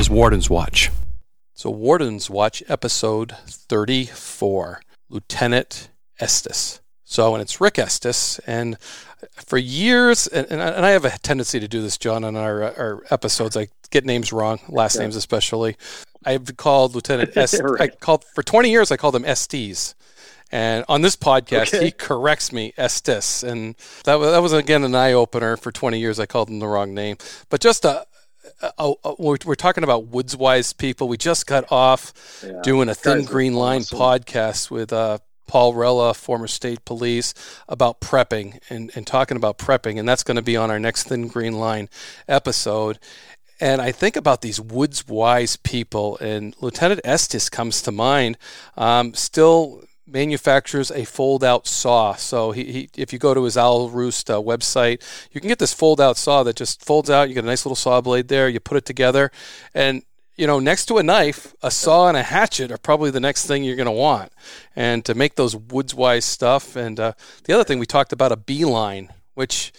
is Warden's Watch. So, Warden's Watch, episode 34 Lieutenant Estes. So, and it's Rick Estes, and for years, and, and, I, have a tendency to do this, John, on our, our episodes. I get names wrong, last yeah. names especially. I've called Lieutenant S. right. I called for 20 years. I called him Estes. And on this podcast, okay. he corrects me, Estes, and that was, that was again an eye opener. For 20 years, I called him the wrong name. But just a, a, a we're, we're, talking about woods wise people. We just got off yeah. doing a Thin Green Line awesome. podcast with uh, Paul Rella, former state police, about prepping and, and talking about prepping. And that's going to be on our next Thin Green Line episode. And I think about these woods wise people, and Lieutenant Estes comes to mind. Um, still manufactures a fold out saw. So he, he, if you go to his Owl Roost uh, website, you can get this fold out saw that just folds out. You get a nice little saw blade there. You put it together, and you know, next to a knife, a saw and a hatchet are probably the next thing you're going to want. And to make those woods wise stuff. And uh, the other thing we talked about a beeline, which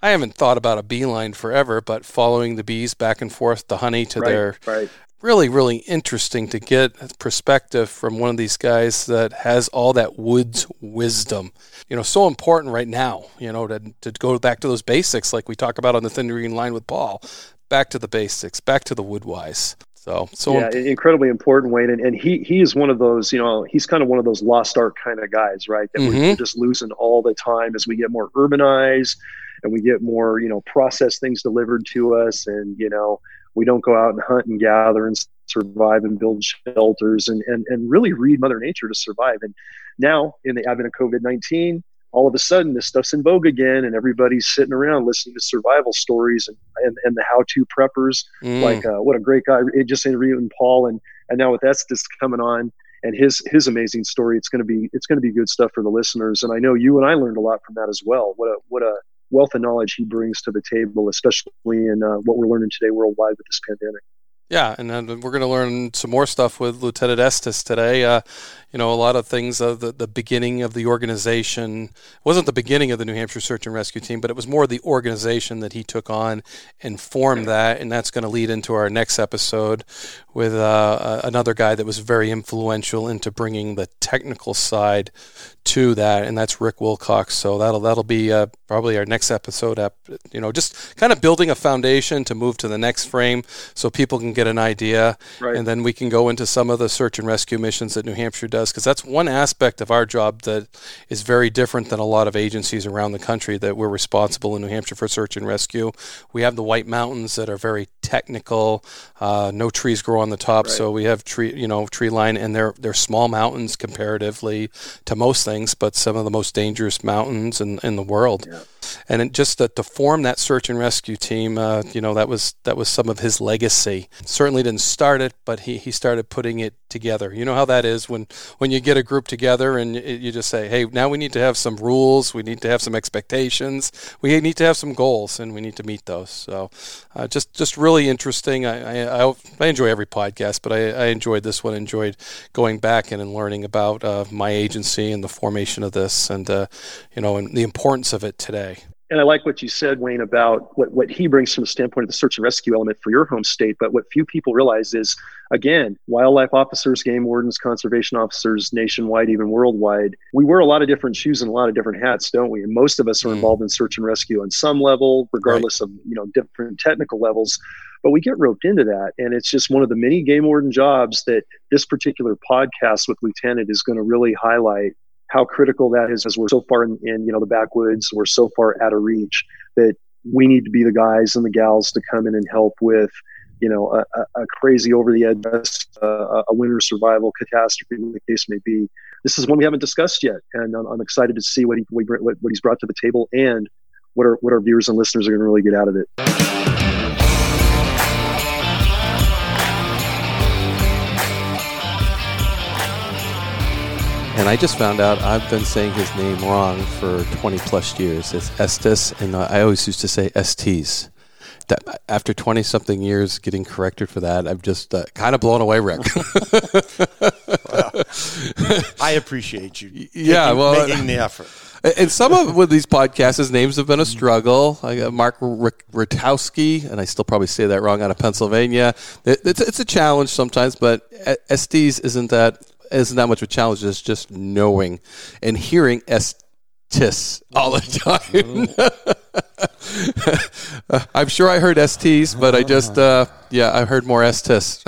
I haven't thought about a beeline forever, but following the bees back and forth, the honey to right, their right. Really, really interesting to get perspective from one of these guys that has all that woods wisdom. You know, so important right now, you know, to, to go back to those basics like we talk about on the Thin Green Line with Paul. Back to the basics, back to the woodwise. So, so yeah, incredibly important, Wayne. And, and he he is one of those, you know, he's kind of one of those lost art kind of guys, right? That mm-hmm. we're just losing all the time as we get more urbanized and we get more, you know, processed things delivered to us, and you know, we don't go out and hunt and gather and survive and build shelters and and and really read Mother Nature to survive. And now, in the advent of COVID nineteen, all of a sudden this stuff's in vogue again and everybody's sitting around listening to survival stories and, and, and the how-to preppers mm. like uh, what a great guy it just interviewing paul and and now with estes coming on and his his amazing story it's going to be it's going to be good stuff for the listeners and i know you and i learned a lot from that as well what a what a wealth of knowledge he brings to the table especially in uh, what we're learning today worldwide with this pandemic Yeah, and then we're going to learn some more stuff with Lieutenant Estes today. Uh, you know, a lot of things of the, the beginning of the organization it wasn't the beginning of the New Hampshire Search and Rescue Team, but it was more the organization that he took on and formed that. And that's going to lead into our next episode with uh, another guy that was very influential into bringing the technical side to that, and that's Rick Wilcox. So that'll that'll be uh, probably our next episode. Up, you know, just kind of building a foundation to move to the next frame, so people can get an idea, right. and then we can go into some of the search and rescue missions that New Hampshire does, because that's one aspect of our job that is very different than a lot of agencies around the country that we're responsible in New Hampshire for search and rescue. We have the White Mountains that are very technical. Uh, no trees grow on the top, right. so we have tree, you know, tree line, and they're they're small mountains comparatively to most things but some of the most dangerous mountains in, in the world. Yeah. And just to, to, form that search and rescue team, uh, you know, that was that was some of his legacy. Certainly didn't start it, but he, he started putting it together. You know how that is when when you get a group together and you just say, hey, now we need to have some rules, we need to have some expectations, we need to have some goals, and we need to meet those. So, uh, just just really interesting. I, I, I enjoy every podcast, but I, I enjoyed this one. Enjoyed going back and, and learning about uh, my agency and the formation of this, and uh, you know, and the importance of it today and I like what you said, Wayne, about what, what he brings from the standpoint of the search and rescue element for your home state. But what few people realize is, again, wildlife officers, game wardens, conservation officers, nationwide, even worldwide, we wear a lot of different shoes and a lot of different hats, don't we? And most of us are mm. involved in search and rescue on some level, regardless right. of you know different technical levels. But we get roped into that, and it's just one of the many game warden jobs that this particular podcast with Lieutenant is going to really highlight how critical that is as we're so far in, in, you know the backwoods we're so far out of reach that we need to be the guys and the gals to come in and help with you know a, a crazy over the edge uh, a winter survival catastrophe the case may be. This is one we haven't discussed yet and i'm, I'm excited to see what, he, what, what he's brought to the table and what our what our viewers and listeners are going to really get out of it And I just found out I've been saying his name wrong for 20 plus years. It's Estes, and I always used to say Estes. That, after 20 something years getting corrected for that, I'm just uh, kind of blown away, Rick. well, I appreciate you. Yeah, taking, well, making the effort. And some of with these podcasts, his names have been a struggle. I got Mark Rutowski, and I still probably say that wrong, out of Pennsylvania. It's, it's a challenge sometimes, but Estes isn't that isn't that much of a challenge. It's just knowing and hearing STs all the time. I'm sure I heard STs, but I just uh, yeah, I heard more STs.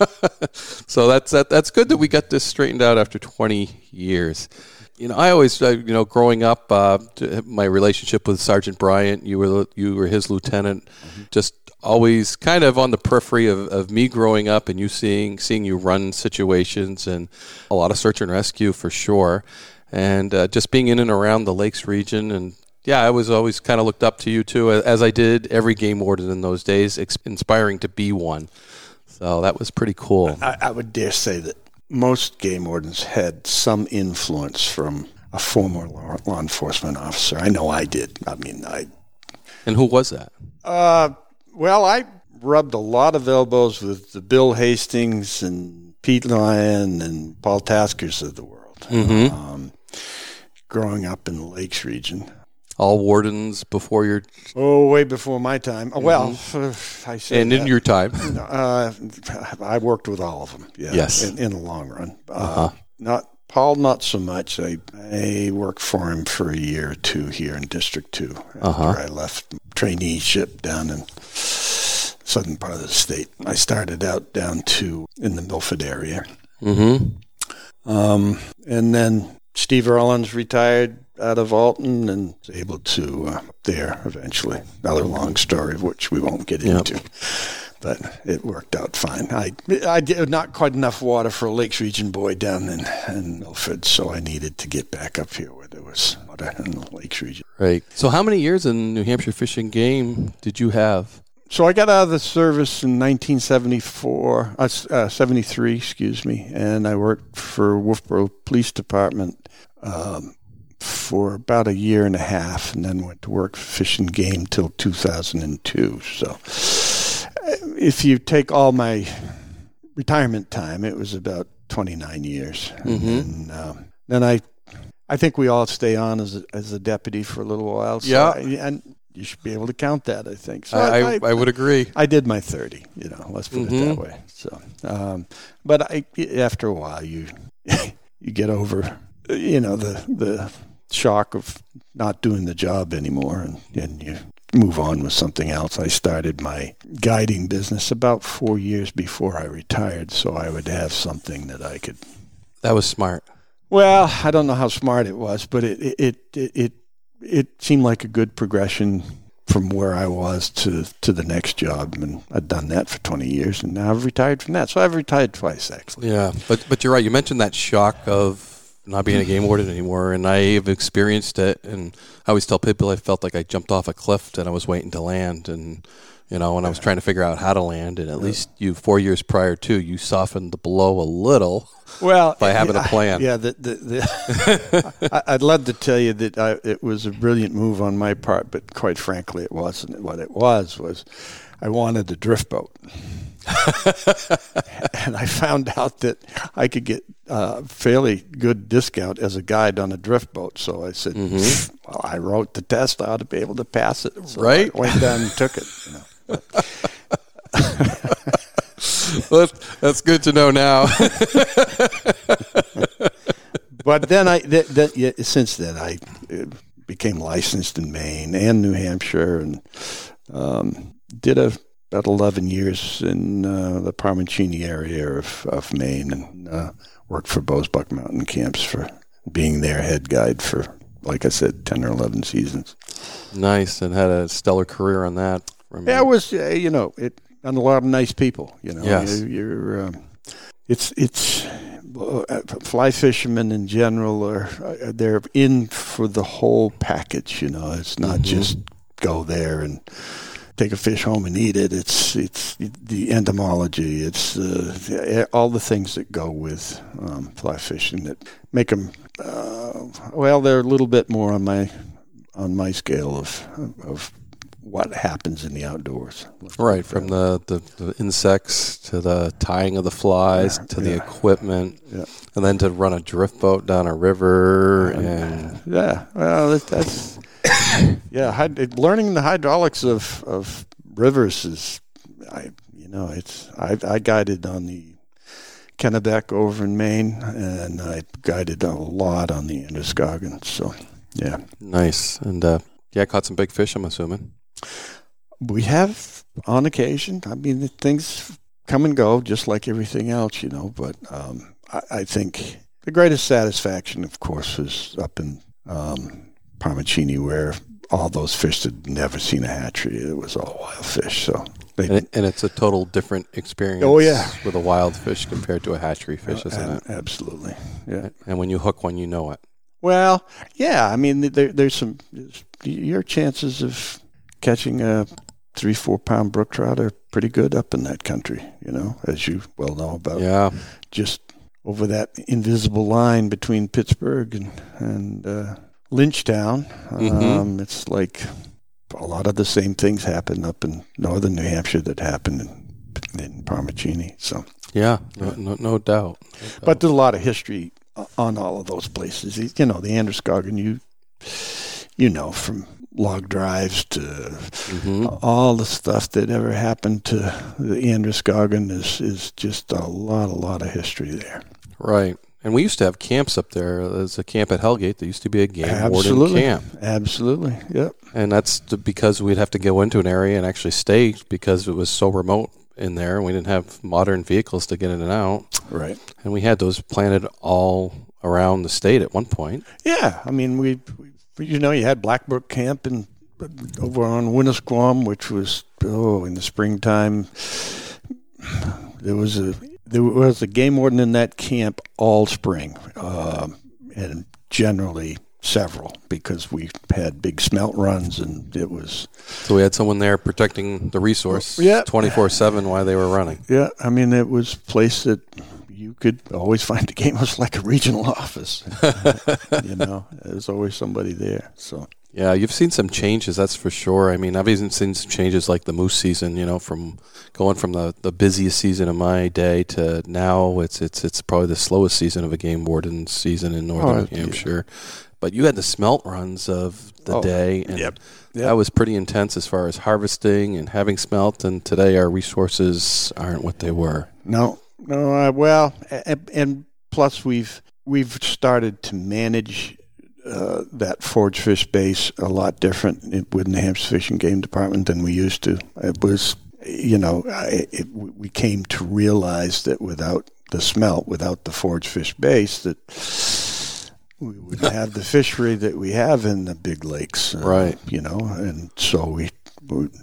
so that's that, that's good that we got this straightened out after 20 years. You know, I always, uh, you know, growing up, uh, my relationship with Sergeant Bryant, you were you were his lieutenant. Mm-hmm. Just always kind of on the periphery of, of me growing up and you seeing seeing you run situations and a lot of search and rescue for sure. And uh, just being in and around the lakes region and yeah i was always kind of looked up to you too as i did every game warden in those days inspiring to be one. So that was pretty cool. I, I would dare say that most game wardens had some influence from a former law, law enforcement officer. I know i did. I mean i and who was that? Uh well, I rubbed a lot of elbows with the Bill Hastings and Pete Lyon and Paul Taskers of the world. Mm-hmm. Um, growing up in the Lakes region. All wardens before your oh, way before my time. Mm-hmm. Well, I say and that. in your time, uh, I worked with all of them. Yeah, yes, in, in the long run. Uh, uh-huh. Not Paul, not so much. I I worked for him for a year or two here in District Two after uh-huh. I left traineeship down in southern part of the state. I started out down to in the Milford area. Mm-hmm. Um, and then Steve Erlins retired out of Alton and was able to uh, there eventually. Another long story which we won't get yep. into. But it worked out fine. I I did not quite enough water for a Lakes Region boy down in, in Milford, so I needed to get back up here where there was water in the Lakes Region. Right. So, how many years in New Hampshire Fish and Game did you have? So I got out of the service in 1974, uh, uh, 73, excuse me, and I worked for Wolfeboro Police Department um, for about a year and a half, and then went to work for Fish and Game till 2002. So if you take all my retirement time, it was about 29 years. Mm-hmm. And um, then I, I think we all stay on as a, as a deputy for a little while. So Yeah. I- and you should be able to count that. I think. So I, I, I would agree. I did my 30, you know, let's put it that Mhm. way. So, um, but I, after a while, you, you get over, you know, the, the shock of not doing the job anymore and, and you move on with something else. I started my guiding business about four years before I retired. So I would have something that I could, That was smart. well, I don't know how smart it was, but it, it, it, it, it seemed like a good progression from where I was to to the next job, and I'd done that for 20 years, and now I've retired from that. So I've retired twice, actually. Yeah, but but you're right. You mentioned that shock of not being a game warden anymore, and I've experienced it. And I always tell people I felt like I jumped off a cliff and I was waiting to land, and you know, and I was trying to figure out how to land. And at least you, four years prior to, you softened the blow a little. Well, By having a plan. yeah. The, the, the I- I'd love to tell you that I, it was a brilliant move on my part, but quite frankly, it wasn't. What it was was, I wanted a drift boat, and I found out that I could get a fairly good discount as a guide on a drift boat. So I said, "Well, I wrote the test. I ought to be able to pass it." So Right. I went down and took it. You know. that's, that's good to know now. but then I that, that yeah, since then I uh, became licensed in Maine and New Hampshire and um, did a, about eleven years in uh, the Parmachenee area of, of Maine and uh, worked for Bosebuck Mountain Camps for being their head guide for like I said ten or eleven seasons. nice, and had a stellar career on that. Yeah, it was uh, you know it and a lot of nice people. You know, Yes. you, you're um, it's it's uh, fly fishermen in general are uh, they're in for the whole package. You know, it's not just go there and take a fish home and eat it. It's it's the entomology. It's uh, all the things that go with um, fly fishing that make them. Uh, well, they're a little bit more on my on my scale of of what happens in the outdoors. Right, from the, the, the insects to the tying of the flies Yeah, to the equipment, Yeah. and then to run a drift boat down a river and Yeah, well, that, that's yeah. Hyd- learning the hydraulics of of rivers is, I you know, it's I I guided on the Kennebec over in Maine, and I guided a lot on the Androscoggin. So yeah, nice. And uh, yeah, caught some big fish. I'm assuming. we have on occasion. I mean, things come and go, just like everything else, you know. But um, I, I think the greatest satisfaction, of course, is up in um, Parmachenee, where all those fish had never seen a hatchery. It was all wild fish. So they, And, it, and it's a total different experience. Oh, yeah. with a wild fish compared to a hatchery fish, isn't a- it? absolutely, yeah. And when you hook one, you know it. Well, yeah. I mean, there, there's some your chances of catching a three, four pound brook trout are pretty good up in that country. You know, as you well know about. Yeah, just over that invisible line between Pittsburg and, and uh, Lynchtown. Mhm. Um, it's like a lot of the same things happen up in northern New Hampshire that happened in, in Parmachenee. So, yeah, no, no, no doubt. but there's a lot of history on all of those places. You know, the Androscoggin, you you know from log drives to hmm all the stuff that ever happened to the Androscoggin is is just a lot, a lot of history there. right. And we used to have camps up there. There's a camp at Hellgate. There used to be a game warden Absolutely. camp. Absolutely. Yep. And that's because we'd have to go into an area and actually stay because it was so remote in there. and We didn't have modern vehicles to get in and out. Right. And we had those planted all around the state at one point. Yeah. I mean, we, we you know, you had Blackbrook Camp in over on Winnisquam, which was oh in the springtime. There was a there was a game warden in that camp all spring, um, and generally several because we had big smelt runs and it was So we had someone there protecting the resource Yeah. 24 7 while they were running. Yeah, I mean, it was a place that you could always find a game. It was like a regional office. you know, there's always somebody there. So yeah, you've seen some changes, that's for sure. I mean, I've even seen some changes like the moose season. You know, from going from the, the busiest season of my day to now, it's it's it's probably the slowest season of a game warden season in northern oh, Hampshire. Yeah. But you had the smelt runs of the oh, day, and yep. Yep. that was pretty intense as far as harvesting and having smelt. And today, our resources aren't what they were. No, no. Uh, well, and, and plus we've we've started to manage uh, that forage fish base a lot different within the Hampshire Fish and Game Department than we used to. It was, you know, it, it, we came to realize that without the smelt, without the forage fish base, that we wouldn't have the fishery that we have in the big lakes, uh, right? You know, and so we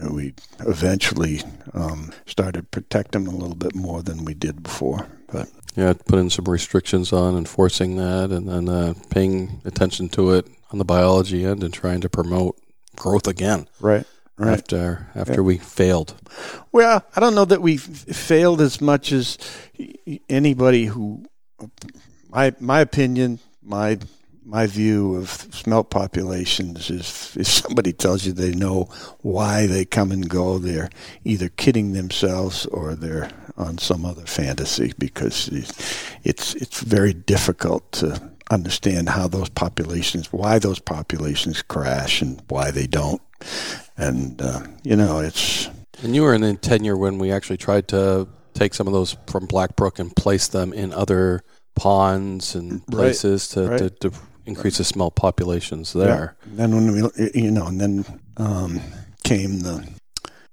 we eventually um, started protecting them a little bit more than we did before, but yeah, put in some restrictions on enforcing that, and then uh, paying attention to it on the biology end, and trying to promote growth again. Right. Right. After after yeah. we failed. Well, I don't know that we failed as much as anybody who my my opinion, my my view of smelt populations is if somebody tells you they know why they come and go, they're either kidding themselves or they're on some other fantasy because it's it's very difficult to understand how those populations, why those populations crash and why they don't, and uh, you know it's. And you were in the tenure when we actually tried to take some of those from Blackbrook and place them in other ponds and places right, to, right. to, to increase the smelt populations there. Yeah. And then when we, you know, and then um, came the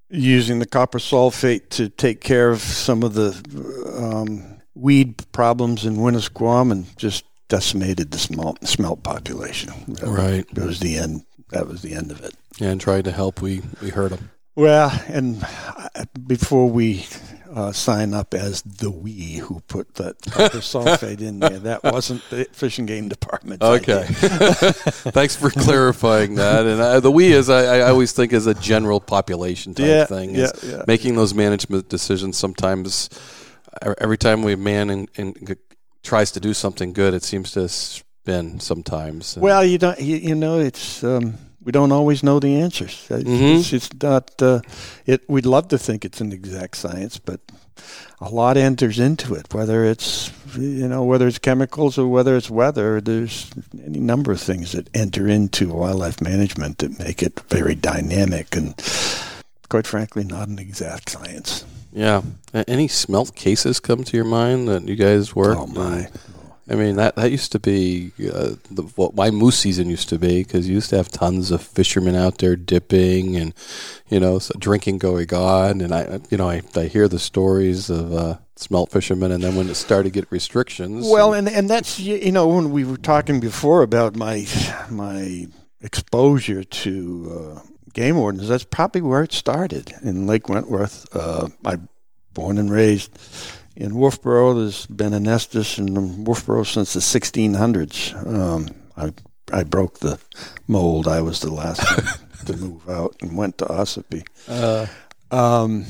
using the copper sulfate to take care of some of the um, weed problems in Winnisquam and just decimated the smelt, smelt population. Right. It was the end. That was the end of it. Yeah, and tried to help. We we hurt them. Well, and uh, before we uh, sign up as the we who put that copper sulfate in there. That wasn't the Fish and Game Department. Okay, thanks for clarifying that. And uh, the we is I, I, always think is a general population type yeah, thing. Yeah, yeah. Making those management decisions sometimes. Every time we man and, and tries to do something good, it seems to spin sometimes. Well, you don't. You, you know, it's. Um, we don't always know the answers. It's, mm-hmm. it's, it's not. Uh, it. We'd love to think it's an exact science, but a lot enters into it. Whether it's you know whether it's chemicals or whether it's weather, there's any number of things that enter into wildlife management that make it very dynamic and, quite frankly, not an exact science. Yeah. Any smelt cases come to your mind that you guys work? Oh my! I mean that that used to be uh, the, what my moose season used to be because you used to have tons of fishermen out there dipping and you know so drinking going on. And I you know I, I hear the stories of uh, smelt fishermen and then when it started to get restrictions well and, and and that's you know when we were talking before about my my exposure to uh, game wardens that's probably where it started in Lake Wentworth. Uh, I born and raised in Wolfeboro, there's been a Estes in Wolfeboro since the 1600s. Um, I I broke the mold. I was the last one to move out and went to Ossipee. Uh, um,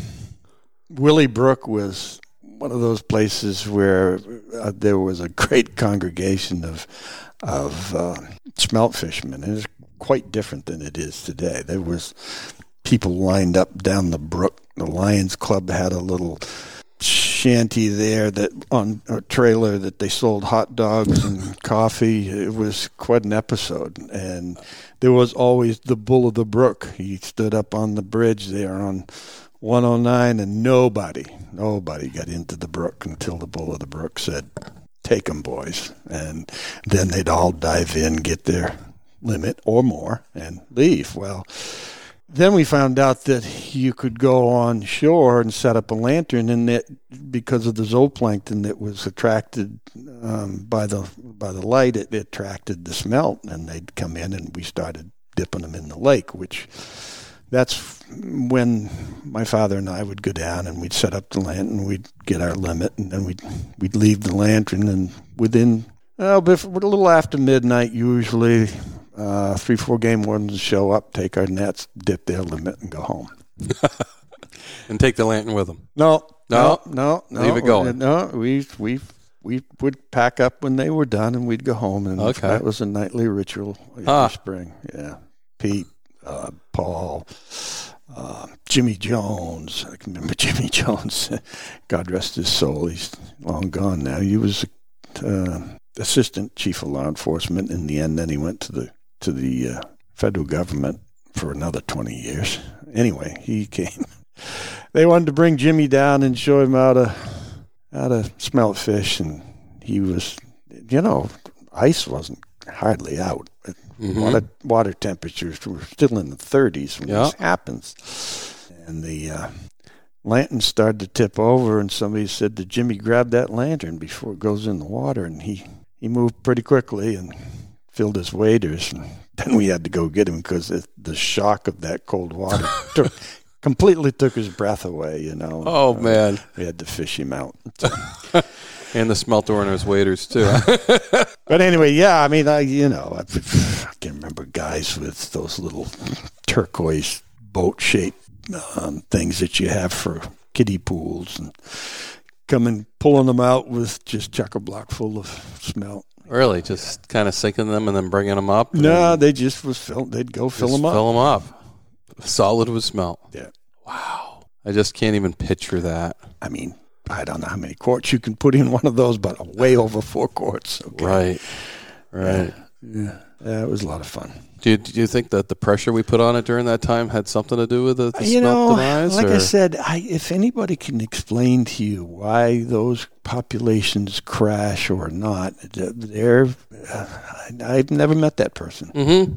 Willowbrook was one of those places where uh, there was a great congregation of of uh, smelt fishermen. It was quite different than it is today. There was people lined up down the brook. The Lions Club had a little shanty there that on a trailer that they sold hot dogs and coffee. It was quite an episode, and there was always the bull of the brook. He stood up on the bridge there on 109, and nobody, nobody got into the brook until the bull of the brook said, "Take 'em, boys," and then they'd all dive in, get their limit or more, and leave. Well then we found out that you could go on shore and set up a lantern, and that because of the zooplankton that was attracted um, by the by the light, it, it attracted the smelt, and they'd come in, and we started dipping them in the lake, which that's when my father and I would go down and we'd set up the lantern, we'd get our limit, and then we'd we'd leave the lantern, and within well, a little after midnight, usually uh, three, four game wardens show up, take our nets, dip their limit, and go home. and take the lantern with them. No, no, no, no. Leave it going. No, we we we would pack up when they were done, and we'd go home, and Okay. that was a nightly ritual every Ah. spring. Yeah, Pete, uh, Paul, uh, Jimmy Jones. I can remember Jimmy Jones. God rest his soul. He's long gone now. He was uh, assistant chief of law enforcement in the end. Then he went to the to the uh, federal government for another twenty years. Anyway, he came. They wanted to bring Jimmy down and show him how to how to smell fish, and he was, you know, ice wasn't hardly out. Mhm. Water, water temperatures were still in the 30s when Yeah. this happens. And the uh, lantern started to tip over, and somebody said to Jimmy, grab that lantern before it goes in the water. And he, he moved pretty quickly and filled his waders. And then we had to go get him because the, the shock of that cold water took, completely took his breath away, you know. Oh Uh, man, We had to fish him out. and the smelt owners waiters too. But anyway, yeah, I mean, I you know, I, I can remember guys with those little turquoise boat shaped um, things that you have for kiddie pools and coming pulling them out with just chock a block full of smelt. Really, just kind of sinking them and then bringing them up. No, they just was fill. They'd go fill them up. Fill them up. Solid with smelt. Yeah. Wow. I just can't even picture that. I mean, I don't know how many quarts you can put in one of those, but way over four quarts. Okay. Right. Right. Yeah. yeah, it was a lot of fun. Do you, do you think that the pressure we put on it during that time had something to do with the, you smelt know, demise? like or? I said, I, if anybody can explain to you why those populations crash or not, they're uh, I've never met that person. Mm-hmm.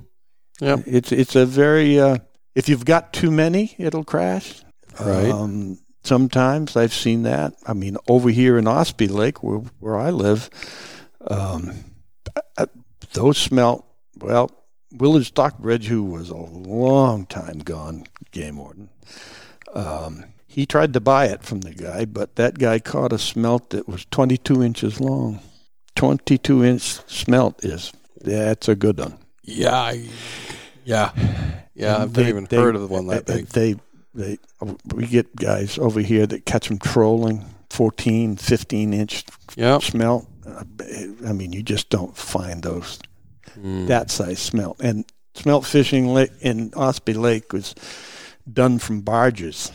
Yep. It's it's a very uh, if you've got too many, it'll crash. Right. Um, sometimes I've seen that. I mean, over here in Ossipee Lake, where where I live, um, uh, those smelt well. Willard Stockbridge, who was a long time gone game warden, um, he tried to buy it from the guy, but that guy caught a smelt that was 22 inches long. 22 inch smelt is that's a good one. Yeah. I- Yeah. Yeah. I've They- never even they- heard of one like that big. They, they, we get guys over here that catch them trolling 14, 15 inch Yep. smelt. I mean, you just don't find those Mm. that size smelt. And smelt fishing lake in Ossipee Lake was done from barges.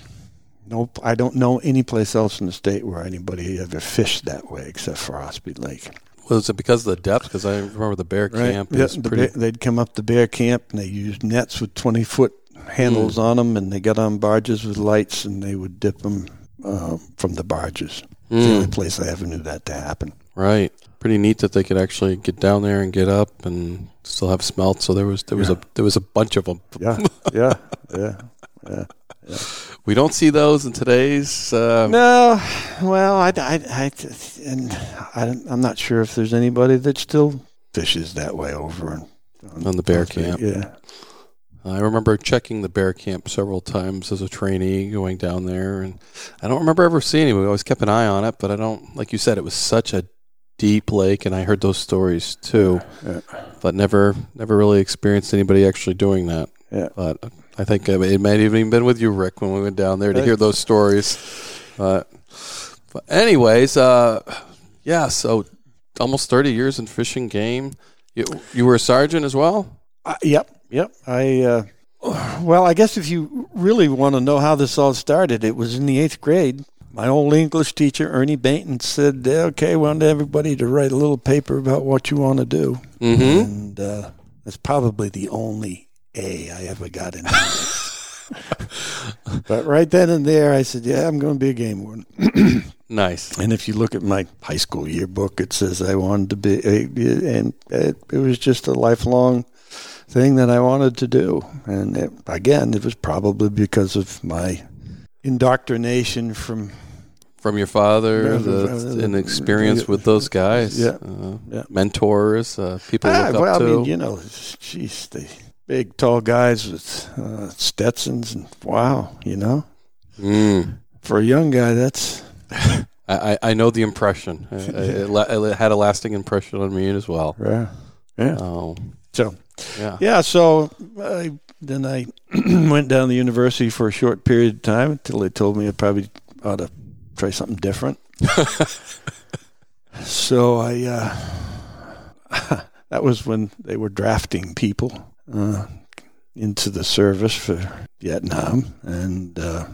Nope, I don't know any place else in the state where anybody ever fished that way except for Ossipee Lake. Was it because of the depth? Because I remember the Bearcamp Yeah, the pretty. bear- they'd come up the Bearcamp and they used nets with 20 foot handles Hmm. on them and they got on barges with lights and they would dip them uh, from the barges. It's the Mm. only place I ever knew that to happen. Right. Pretty neat that they could actually get down there and get up and still have smelt. So there was there was a there was a bunch of them. Yeah, yeah, yeah, yeah. We don't see those in today's. Uh, No, well, I, I, I, and I, I'm not sure if there's anybody that still fishes that way over on, On the Bearcamp. Yeah, I remember checking the Bearcamp several times as a trainee going down there, and I don't remember ever seeing it. We always kept an eye on it, but I don't. Like you said, it was such a deep lake, and I heard those stories too, Yeah. but never never really experienced anybody actually doing that. yeah. But I think it might have even been with you, Rick, when we went down there to hear those stories. But, but anyways, uh, yeah. So almost thirty years in Fish and Game. You you were a sergeant as well. Uh, yep, yep. I uh, well, I guess if you really want to know how this all started, it was in the eighth grade. My old English teacher, Ernie Bainton, said, "Okay, I want everybody to write a little paper about what you want to do." Mm-hmm. And uh, that's probably the only A I ever got in. but right then and there, I said, "Yeah, I'm going to be a game warden." Nice. And if you look at my high school yearbook, it says I wanted to be, a, and it, it was just a lifelong thing that I wanted to do. And it, again, it was probably because of my indoctrination from From your father, the, and experience with those guys, Yeah. uh, Yeah. mentors, uh, people Ah, look up well, to. I mean, you know, geez, the big, tall guys with uh, Stetsons, and wow, you know, Mm. for a young guy, that's I, I know the impression. I- I- it, it had a lasting impression on me as well. yeah, yeah. Oh, So yeah. yeah, so I, then I went down to the university for a short period of time until they told me I probably ought to try something different. so I uh, that was when they were drafting people uh, into the service for Vietnam, and uh,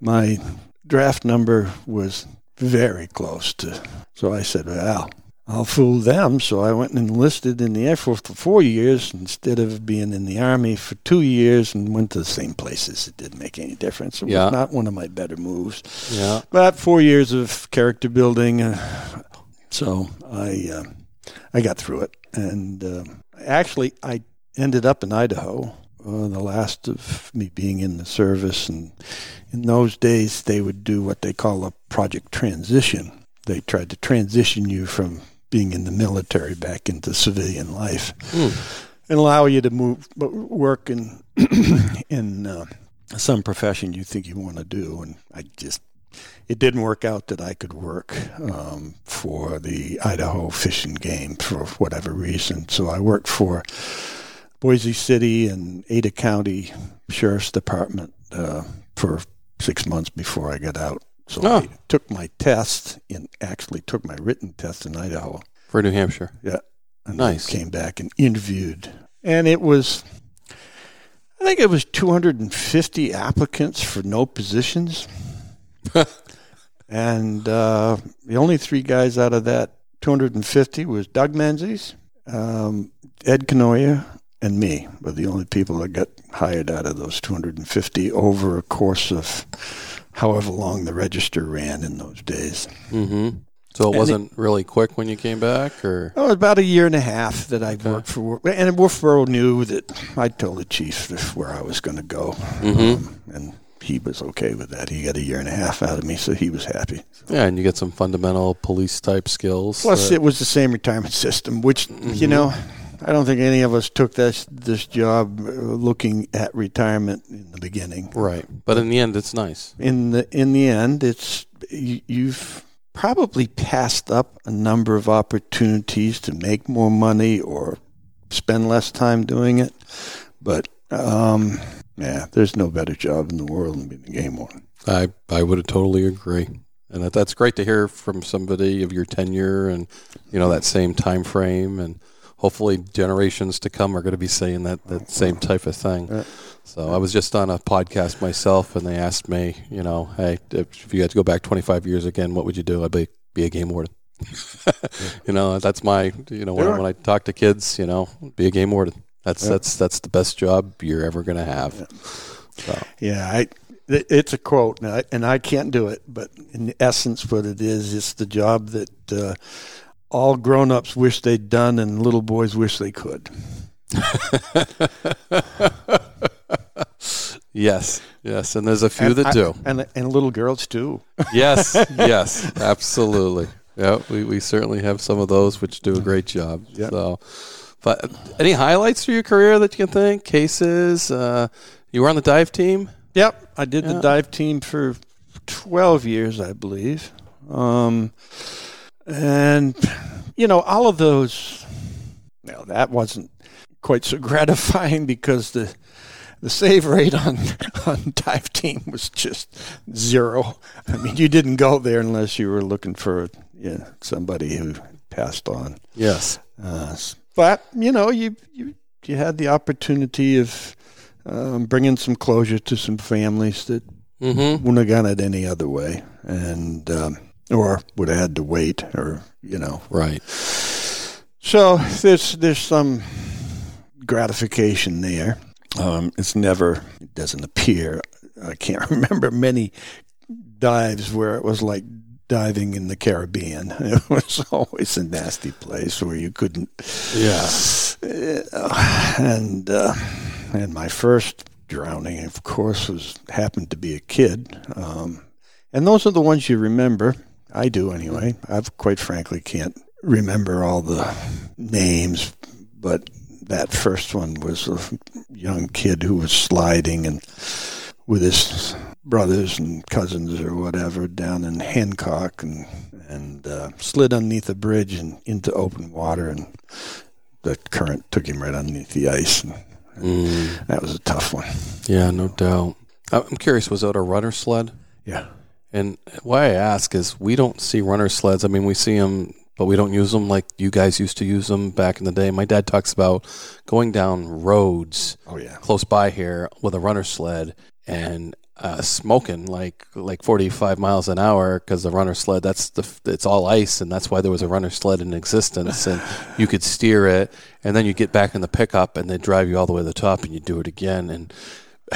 my draft number was very close to. So I said, "Well, I'll fool them." So I went and enlisted in the Air Force for four years instead of being in the Army for two years, and went to the same places. It didn't make any difference. It Yeah. was not one of my better moves. Yeah. But four years of character building, uh, so I uh, I got through it, and uh, actually I ended up in Idaho. Uh, the last of me being in the service, and in those days they would do what they call a project transition. They tried to transition you from being in the military back into civilian life, and allow you to move, work in in uh, some profession you think you want to do. And I just it didn't work out that I could work um, for the Idaho Fish and Game for whatever reason. So I worked for Boise City and Ada County Sheriff's Department uh, for six months before I got out. So Oh. I took my test and actually took my written test in Idaho. For New Hampshire. Yeah. And Nice. Came back and interviewed. And it was, I think it was 250 applicants for no positions. and uh, the only three guys out of that 250 was Doug Menzies, um, Ed Canoia, and me were the only people that got hired out of those 250 over a course of however long the register ran in those days. Mm-hmm. So it wasn't really quick when you came back, or Oh, about a year and a half that I worked for, and Wolfeboro knew that I told the chief this- where I was going to go, um, and he was okay with that. He got a year and a half out of me, so he was happy. yeah, and you get some fundamental police type skills. Plus, that- it was the same retirement system, which you know, I don't think any of us took this this job uh, looking at retirement in the beginning. right, but in the end, it's nice. in the in the end, it's you, you've probably passed up a number of opportunities to make more money or spend less time doing it. But um, yeah, there's no better job in the world than being a game warden. I I would totally agree, and that, that's great to hear from somebody of your tenure and you know that same time frame, and hopefully generations to come are going to be saying that that same type of thing. Yeah. So I was just on a podcast myself, and they asked me, you know, hey, if you had to go back 25 years again, what would you do? I'd be be a game warden. you know, that's my, you know, when, Sure. when I talk to kids, you know, be a game warden. That's Yeah. that's that's the best job you're ever going to have. So Yeah, I, it's a quote, and I, and I can't do it, but in essence, what it is, it's the job that uh, all grown-ups wish they'd done, and little boys wish they could. yes, yes, and there's a few And that I- do. and and little girls too. Yes, yes, absolutely. Yeah, we, we certainly have some of those which do a great job. Yep. So, but any highlights for your career that you can think? Cases? Uh, you were on the dive team. Yep, I did Yeah. the dive team for twelve years, I believe, um, and you know all of those. Well, that wasn't quite so gratifying because the the save rate on on dive team was just zero. I mean, you didn't go there unless you were looking for you know, somebody who passed on. Yes. Uh, but you know, you you you had the opportunity of um, bringing some closure to some families that Mm-hmm. wouldn't have gone it any other way, and um, or would have had to wait, or you know. Right. So there's there's some gratification there. Um, it's never it doesn't appear. I can't remember many dives where it was like diving in the Caribbean. It was always a nasty place where you couldn't Yeah. uh, and uh, and my first drowning, of course, was happened to be a kid. Um, and those are the ones you remember. I do anyway. I've quite frankly can't remember all the names, but that first one was a young kid who was sliding and with his brothers and cousins or whatever down in Hancock and and uh, slid underneath a bridge and into open water and the current took him right underneath the ice. And, Mm. that was a tough one. Yeah, no doubt. I'm curious. Was that a runner sled? Yeah. And why I ask is we don't see runner sleds. I mean, we see them, but we don't use them like you guys used to use them back in the day. My dad talks about going down roads Oh yeah. close by here with a runner sled and uh, smoking like like 45 miles an hour because the runner sled that's the it's all ice and that's why there was a runner sled in existence and you could steer it and then you get back in the pickup and they drive you all the way to the top and you do it again and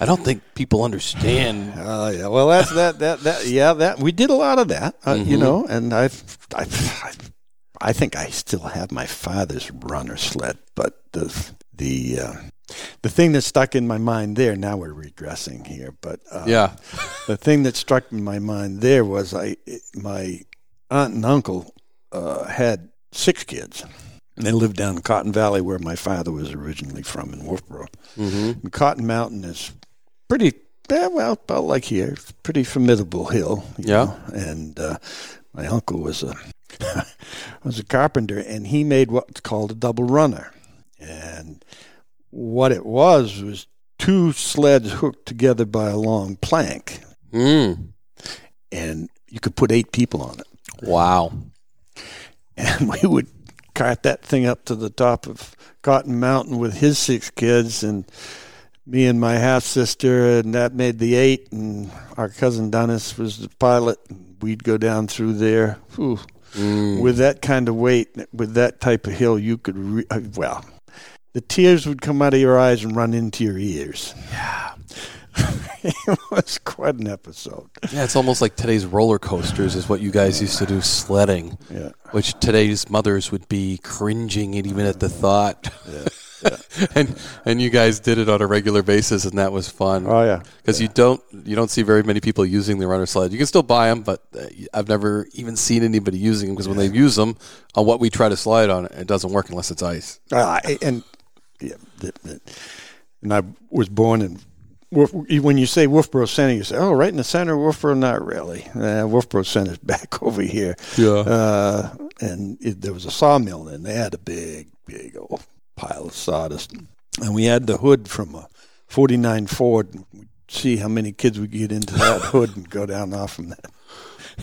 I don't think people understand. Oh yeah. Well, that's that that that yeah. That we did a lot of that, uh, you know. And I've, I've I I think I still have my father's runner sled, but the the uh, the thing that stuck in my mind there. Now we're regressing here, but uh, Yeah, the thing that struck in my mind there was I my aunt and uncle uh, had six kids. And they lived down in Cotton Valley, where my father was originally from in Wolfeboro. mm-hmm. And Cotton Mountain is pretty, eh, well, about like here, pretty formidable hill. Yeah. know. And uh, my uncle was a was a carpenter, and he made what's called a double runner. And what it was was two sleds hooked together by a long plank, mm. and you could put eight people on it. wow. and we would cart that thing up to the top of Cotton Mountain with his six kids and me and my half sister, and that made the eight. And our cousin Dennis was the pilot. We'd go down through there. Mm. With that kind of weight, with that type of hill, you could, re- uh, well, the tears would come out of your eyes and run into your ears. Yeah. it was quite an episode. Yeah, it's almost like today's roller coasters is what you guys used to do sledding, Yeah. which today's mothers would be cringing at even at the thought. Yeah, and and you guys did it on a regular basis, and that was fun. Oh, yeah. because you don't you don't see very many people using the runner sled. You can still buy them, but uh, I've never even seen anybody using them because when they use them on what we try to slide on, it doesn't work unless it's ice. Uh, and yeah, and I was born in. Wolf, when you say Wolfeboro Center, you say, "Oh, right in the center of Wolfeboro." Not really. Uh, Wolfeboro Center's back over here. Yeah. Uh, and it, there was a sawmill, and they had a big, big old pile of sawdust, and we had the hood from a '49 Ford. And we'd see how many kids we get into that hood and go down off from that.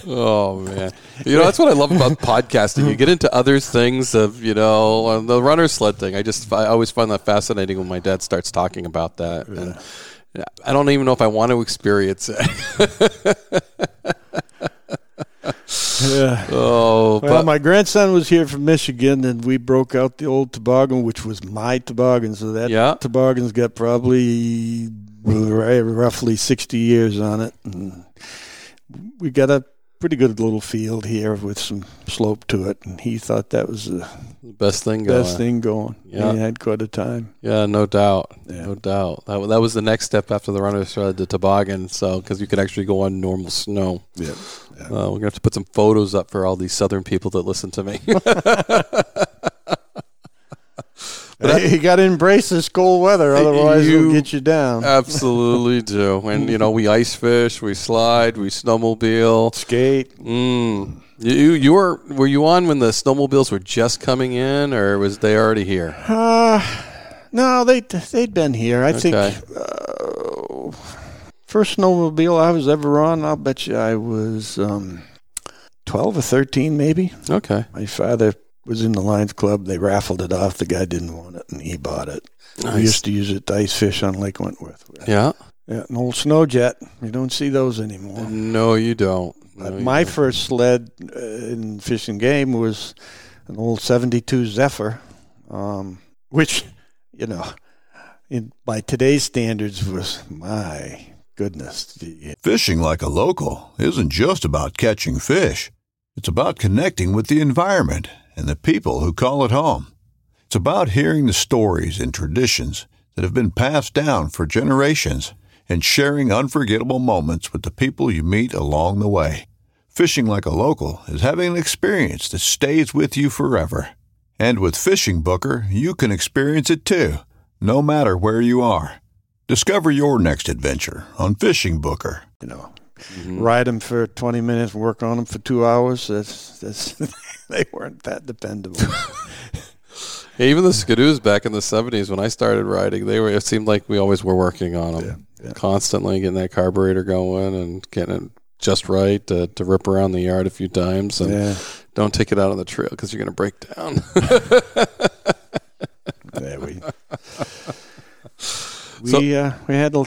Oh man, you know that's what I love about podcasting. You get into other things of you know uh, the runner sled thing. I just I always find that fascinating when my dad starts talking about that. And I don't even know if I want to experience it. Yeah. oh, Well, my grandson was here from Michigan, and we broke out the old toboggan, which was my toboggan. So that Yeah. toboggan's got probably roughly 60 years on it. And we got a pretty good little field here with some slope to it, and he thought that was the best thing going. best thing going. Yeah. He had quite a time. Yeah, no doubt, Yeah. no doubt. That that was the next step after the runners sled, the toboggan. So because you could actually go on normal snow. Yeah. Uh, we're gonna have to put some photos up for all these southern people that listen to me. But you got to embrace this cold weather, otherwise You- it'll get you down. Absolutely do. And you know, we ice fish, we slide, we snowmobile. Skate. Mm. You you were were you on when the snowmobiles were just coming in, or was they already here? Uh, no, they they'd been here. I Okay. think uh, first snowmobile I was ever on. I'll bet you I was um, twelve or thirteen, maybe. Okay. My father was in the Lions Club. They raffled it off. The guy didn't want it, and he bought it. We used to use it to ice fish on Lake Wentworth. Yeah. Yeah, an old snow jet. You don't see those anymore. No, you don't. No, you my don't. first sled uh, in Fish and Game was an old 72 Zephyr, um, which, you know, in, by today's standards was my goodness. Fishing like a local isn't just about catching fish. It's about connecting with the environment and the people who call it home. It's about hearing the stories and traditions that have been passed down for generations and sharing unforgettable moments with the people you meet along the way. Fishing like a local is having an experience that stays with you forever. And with FishingBooker, you can experience it too, no matter where you are. Discover your next adventure on FishingBooker. You know, ride them for 20 minutes, work on them for two hours. That's, that's, they weren't that dependable. Even the Ski-Doos back in the seventies when I started riding, they were. It seemed like we always were working on them Yeah, yeah. constantly, getting that carburetor going and getting it just right to, to rip around the yard a few times and Yeah. don't take it out on the trail because you're going to break down. Yeah, we we uh, we had a-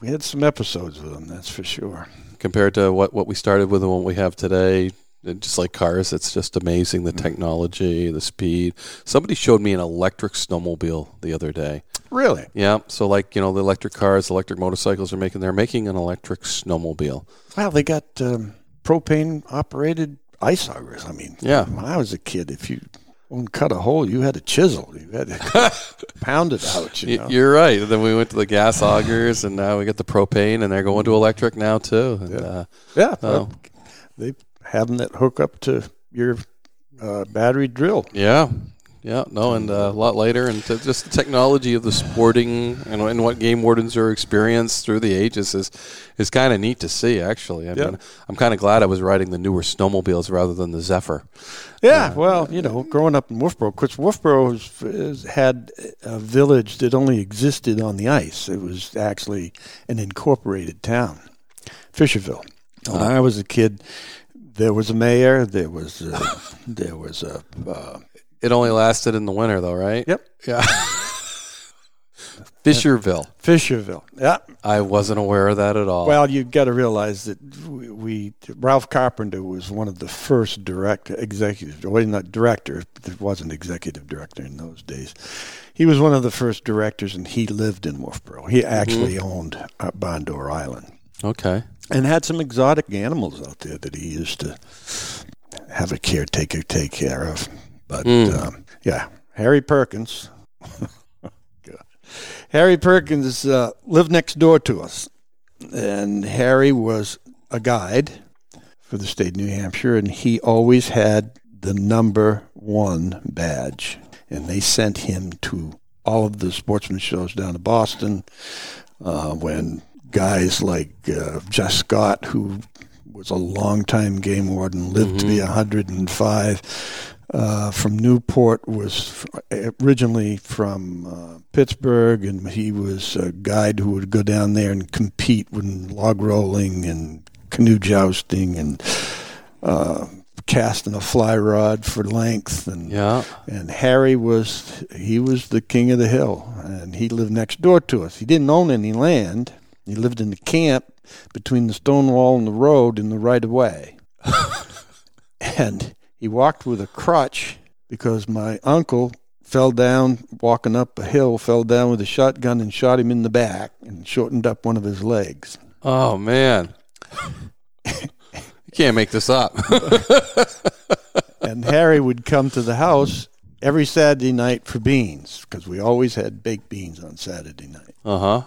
we had some episodes with them. That's for sure. Compared to what, what we started with and what we have today, it- just like cars, it's just amazing the technology, the speed. Somebody showed me an electric snowmobile the other day. Really? Yeah, so like you know the electric cars, electric motorcycles are making. They're making an electric snowmobile. Wow, they got um, propane operated ice augers. I mean, Yeah. When I was a kid, if you to cut a hole, you had a chisel. You had to pound it out. You know? You're right. And then we went to the gas augers, and now we got the propane, and they're going to electric now too. And, uh, Yeah, Oh. they them that hook up to your uh, battery drill. yeah, yeah, no, and uh, a lot later, and to just the technology of the sporting and, and what game wardens are experienced through the ages is is kind of neat to see. Actually, I Yeah. mean, I'm kind of glad I was riding the newer snowmobiles rather than the Zephyr. Yeah, well, you know, growing up in Wolfeboro, because Wolfeboro is, had a village that only existed on the ice. It was actually an incorporated town, Fisherville. When I was a kid, there was a mayor. There was a, there was a uh, It only lasted in the winter, though, right? yep Yeah. Fisherville. Fisherville. Yeah. I wasn't aware of that at all. Well, you've got to realize that we, we Ralph Carpenter was one of the first direct executive, well, not director, there wasn't executive director in those days. He was one of the first directors, and he lived in Wolfeboro. He actually owned uh, Bondor Island okay. And had some exotic animals out there that he used to have a caretaker take care of. But um, yeah, Harry Perkins. Harry Perkins uh, lived next door to us, and Harry was a guide for the state of New Hampshire, and he always had the number one badge, and they sent him to all of the sportsman shows down in Boston. Uh, when guys like uh, Jess Scott, who was a longtime game warden, lived to be 105. Uh, from Newport was originally from uh, Pittsburg, and he was a guide who would go down there and compete in log rolling and canoe jousting and uh, casting a fly rod for length. And Yeah. and Harry was he was the king of the hill, and he lived next door to us. He didn't own any land. He lived in the camp between the stone wall and the road in the right of way. and he walked with a crutch because my uncle fell down walking up a hill, fell down with a shotgun and shot him in the back and shortened up one of his legs. Oh man. you can't make this up. and Harry would come to the house every Saturday night for beans because we always had baked beans on Saturday night. Uh huh.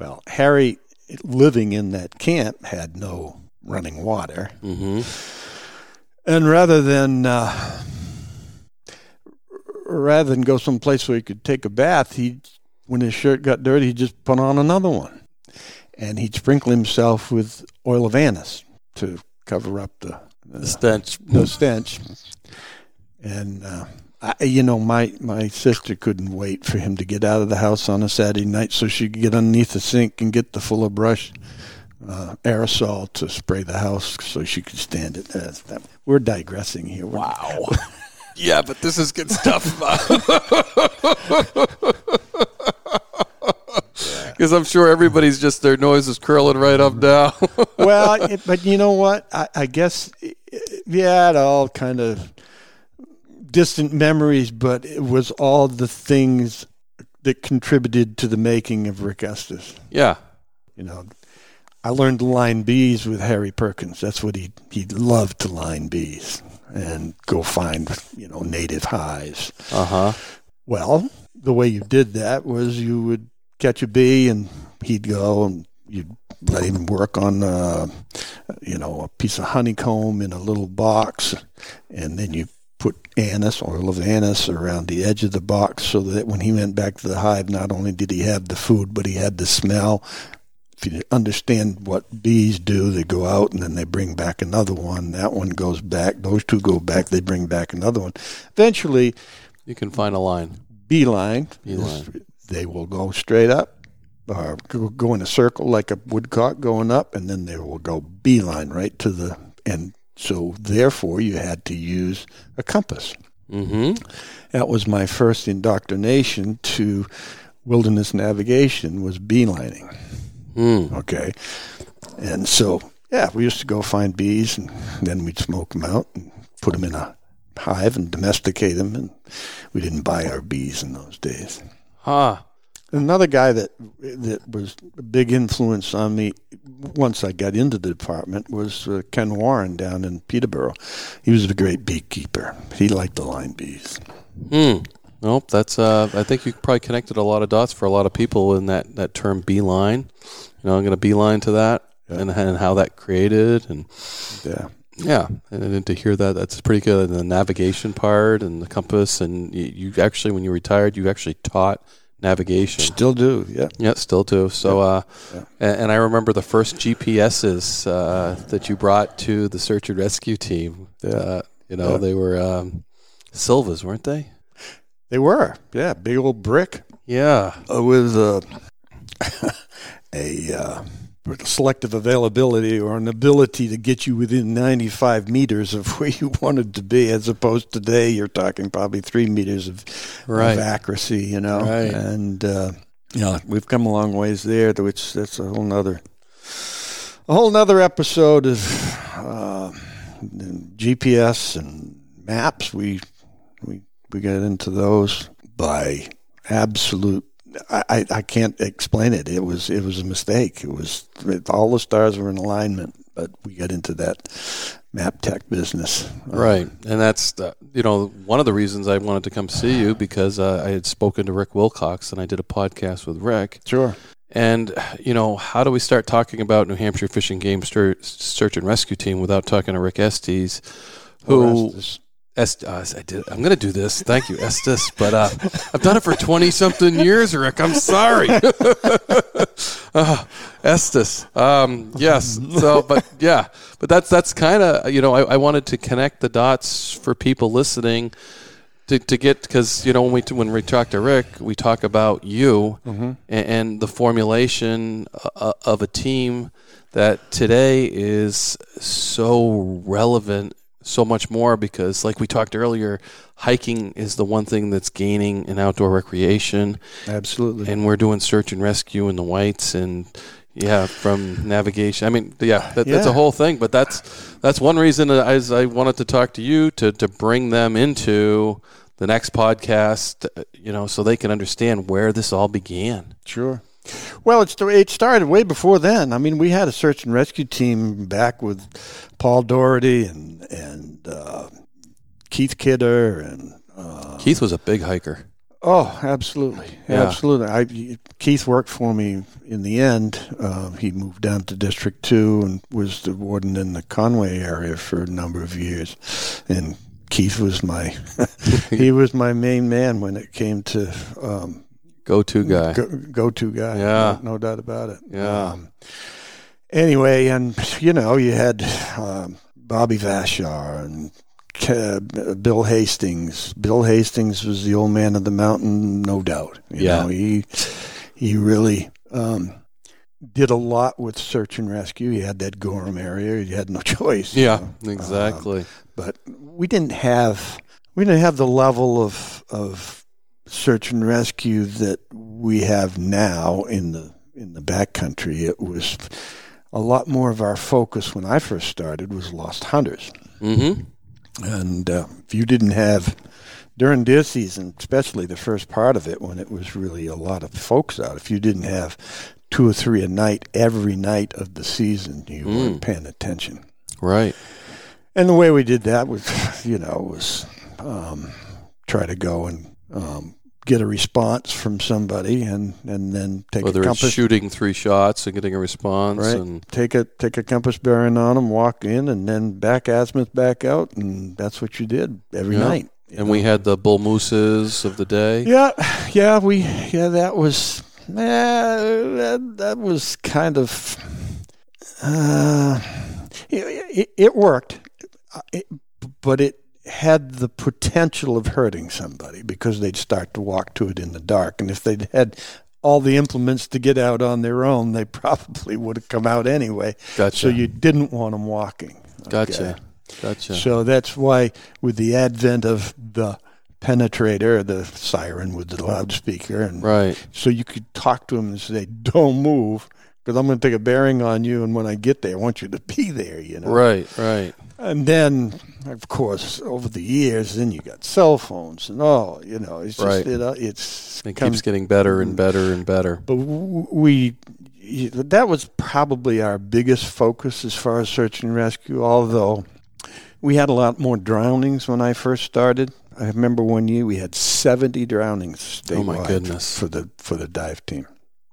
Well, Harry, living in that camp, had no running water, Mm-hmm. and rather than uh, rather than go someplace where he could take a bath, he when his shirt got dirty, he just put on another one, and he'd sprinkle himself with oil of anise to cover up the The stench. the stench. And uh, I, you know, my my sister couldn't wait for him to get out of the house on a Saturday night so she could get underneath the sink and get the fuller brush uh, aerosol to spray the house so she could stand it. Uh, that, we're digressing here. Wow. Yeah, but this is good stuff. Because I'm sure everybody's just their nose is curling right up now. well, it, but you know what? I, I guess, yeah, it all kind of distant memories, but it was all the things that contributed to the making of Rick Estes. yeah. You know, I learned to line bees with Harry Perkins. That's what he he loved to line bees and go find you know native hives. Uh huh. Well, the way you did that was you would catch a bee and he'd go and you'd let him work on uh, you know a piece of honeycomb in a little box, and then you put anise, oil of anise, around the edge of the box so that when he went back to the hive, not only did he have the food, but he had the smell. If you understand what bees do, they go out and then they bring back another one. That one goes back. Those two go back. They bring back another one. Eventually, You can find a line. beeline, Beeline. is- they will go straight up or go, go in a circle like a woodcock going up, and then they will go beeline right to the end. So therefore, you had to use a compass. Mm-hmm. That was my first indoctrination to wilderness navigation was beelining. Mm. Okay, and so yeah, we used to go find bees, and then we'd smoke them out and put them in a hive and domesticate them. And we didn't buy our bees in those days. Huh. Another guy that that was a big influence on me once I got into the department was uh, Ken Warren down in Peterborough. He was a great beekeeper. He liked the line bees. Hmm. Nope. That's. Uh. I think you probably connected a lot of dots for a lot of people in that that term beeline. You know, I'm going to beeline to that Yeah. and and how that created and Yeah. yeah, and, then to hear that that's pretty good. And the navigation part and the compass and you, you actually when you retired you actually taught navigation. Still do. Yeah. Yeah, still do. So, uh, Yeah. And, and I remember the first GPSs uh, that you brought to the search and rescue team. Yeah. Uh, you know, Yeah. they were um, Silvas, weren't they? They were. Yeah. Big old brick Yeah. with uh, a uh, selective availability or an ability to get you within 95 meters of where you wanted to be, as opposed to today you're talking probably three meters of, Right. of accuracy, you know. Right. And uh, yeah, we've come a long ways there. Which that's a whole nother, a whole nother episode of uh, GPS and maps. We we we got into those by absolute I, I- can't explain it. It was it was a mistake. It was all the stars were in alignment, but we got into that map tech business. Right. And that's, the, you know, one of the reasons I wanted to come see you because uh, I had spoken to Rick Wilcox and I did a podcast with Rick. Sure. And, you know, how do we start talking about New Hampshire Fish and Game Search and Rescue Team without talking to Rick Estes, who Orestes. Est, uh, I did. I'm going to do this. Thank you, Estes. But uh, I've done it for 20 something years, Rick. I'm sorry. uh, Estes. Um, yes. So, but yeah, but that's that's kind of you know I, I wanted to connect the dots for people listening to, to get because you know when we when we talk to Rick, we talk about you and, and the formulation uh, of a team that today is so relevant so much more because like we talked earlier hiking is the one thing that's gaining in outdoor recreation Absolutely. and we're doing search and rescue in the whites and yeah from navigation i mean yeah, that, that's a whole thing but that's that's one reason as i wanted to talk to you to to bring them into the next podcast uh, you know so they can understand where this all began Sure. Well, it's it started way before then. I mean, we had a search and rescue team back with Paul Doherty and and uh, Keith Kidder and uh, keith was a big hiker oh, absolutely, Yeah. absolutely. I, Keith worked for me in the end. Uh, he moved down to District Two and was the warden in the Conway area for a number of years, and. Keith was my he was my main man when it came to um, go-to guy go, go-to guy. Yeah. no, no doubt about it. Yeah. Um, anyway, and you know, you had um, Bobby Vashar and Ke- Bill Hastings. Bill Hastings was the old man of the mountain, no doubt. You Yeah. know, he he really um, did a lot with search and rescue. He had that Gorham area. He had no choice. yeah know. exactly but we didn't have we didn't have the level of of search and rescue that we have now in the in the backcountry. It was a lot more of our focus when I first started was lost hunters, mm-hmm and uh, if you didn't have during deer season, especially the first part of it when it was really a lot of folks out, if you didn't have two or three a night every night of the season, you weren't paying attention. right And the way we did that was, you know, was um, try to go and um, get a response from somebody, and, and then take whether a it's compass, shooting three shots and getting a response right? and Take a take a compass bearing on them, walk in, and then back azimuth, back out, and that's what you did every Yeah. night. and we had the bull mooses of the day yeah, yeah, we yeah, that was eh, that, that was kind of uh, it, it, it worked, Uh, it, but it had the potential of hurting somebody because they'd start to walk to it in the dark, and if they'd had all the implements to get out on their own, they probably would have come out anyway. Gotcha. So you didn't want them walking. Gotcha. Gotcha. So that's why, with the advent of the penetrator, the siren with the loudspeaker, and right. so you could talk to them and say, "Don't move." Because I'm going to take a bearing on you, and when I get there, I want you to be there. You know, Right. Right. And then, of course, over the years, then you got cell phones and all. You know, it's just Right. it, uh, it's It keeps getting better and better and better. but we that was probably our biggest focus as far as search and rescue. Although we had a lot more drownings when I first started. I remember one year we had seventy drownings statewide Oh, my goodness. for the for the dive team.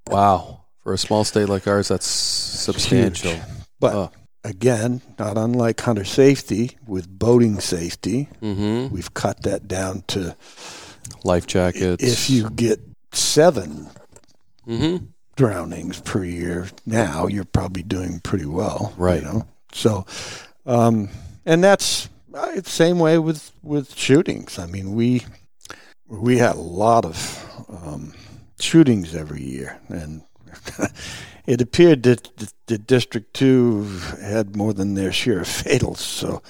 Wow. For a small state like ours, that's substantial. But Oh. Again, not unlike hunter safety with boating safety, Mm-hmm. we've cut that down to Life jackets. if you get seven Mm-hmm. drownings per year now, you're probably doing pretty well. Right. You know? So, um, and that's uh, the same way with, with shootings. I mean, we we had a lot of um, shootings every year, and it appeared that the, District Two had more than their share of fatals. So,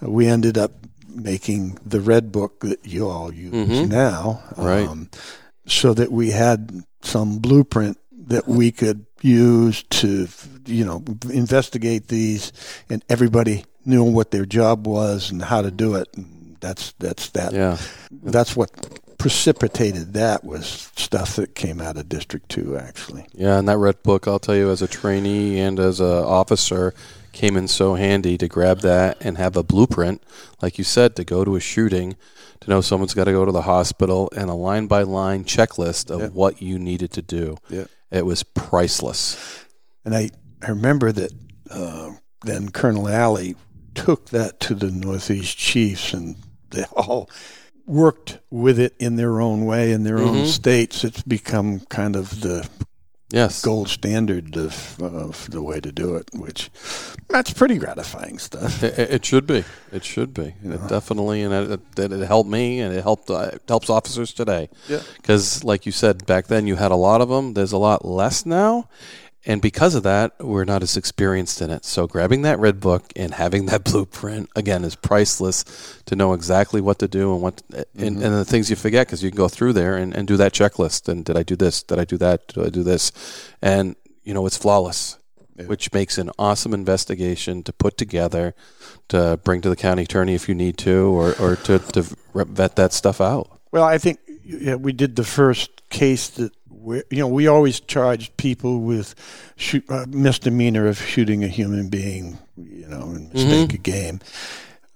we ended up making the red book that you all use Mhm. now, Right. um, so that we had some blueprint that we could use to, you know, investigate these, and everybody knew what their job was and how to do it. And that's that's that. Yeah. That's what precipitated that was stuff that came out of District Two, actually. Yeah, and that red book, I'll tell you, as a trainee and as a officer, came in so handy to grab that and have a blueprint, like you said, to go to a shooting, to know someone's got to go to the hospital, and a line by line checklist of Yeah. what you needed to do. Yeah. It was priceless. And I, I remember that uh, then Colonel Alley took that to the Northeast Chiefs, and they all worked with it in their own way in their own Mhm. states. It's become kind of the Yes. gold standard of, of the way to do it, which that's pretty gratifying stuff. It, it- should be. It should be. It definitely, and it, it, it helped me, and it helped. Uh, it helps officers today. Yeah. Because, like you said, back then you had a lot of them. There's a lot less now, and because of that, we're not as experienced in it. So, grabbing that red book and having that blueprint again is priceless. To know exactly what to do and what and, mm-hmm. and the things you forget because you can go through there and, and do that checklist. And did I do this? Did I do that? Did I do this? And you know, it's flawless which makes an awesome investigation to put together to bring to the county attorney if you need to, or, or to, to vet that stuff out. Well, I think yeah, we did the first case that we you know we always charged people with shoot, uh, misdemeanor of shooting a human being, you know, and mistake a game.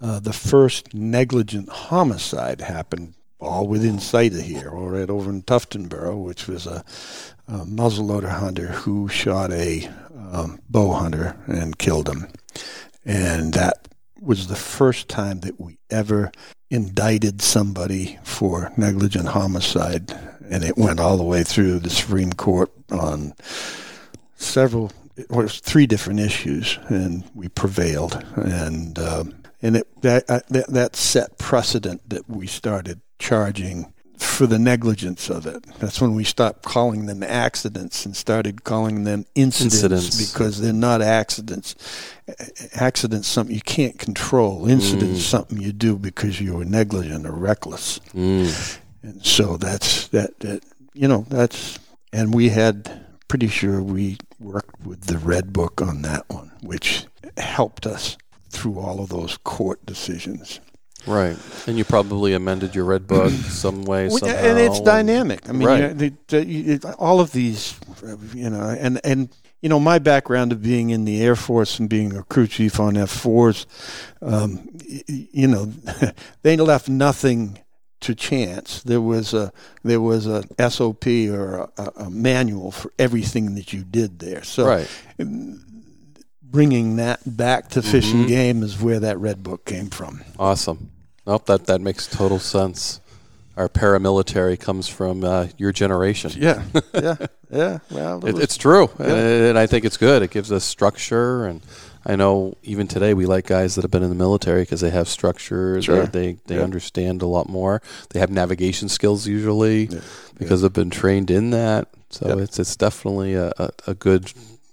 Uh, the first negligent homicide happened all within sight of here, or right over in Tuftonboro, which was a, a muzzleloader hunter who shot a um, bow hunter and killed him, and that was the first time that we ever indicted somebody for negligent homicide, and it went all the way through the Supreme Court on several, was three different issues, and we prevailed, and um, and it that, uh, that that set precedent that we started charging for the negligence of it. That's when we stopped calling them accidents and started calling them incidents, Incidents. because they're not accidents. Accidents something you can't control. Incidents something you do because you were negligent or reckless. Mm. And so that's that, that you know that's and we had pretty sure we worked with the red book on that one, which helped us through all of those court decisions. Right, and you probably amended your red book some way, somehow, and it's dynamic. I mean, Right. you know, the, the, you- it- all of these, you know, and and you know, my background of being in the Air Force and being a crew chief on F fours, um, y- y- you know, they left nothing to chance. There was a there was a SOP or a, a manual for everything that you did there. So right. Bringing that back to fish Mm-hmm. and game is where that red book came from. Awesome. Nope, that that makes total sense. Our paramilitary comes from uh, your generation. Yeah, yeah, yeah. Well, it was- it's true, and, and I think it's good. It gives us structure and I know even today we like guys that have been in the military because they have structure. Sure. They they, they Yeah. understand a lot more. They have navigation skills usually Yeah. because they've been trained in that. So Yeah. it's it's definitely a, a, a good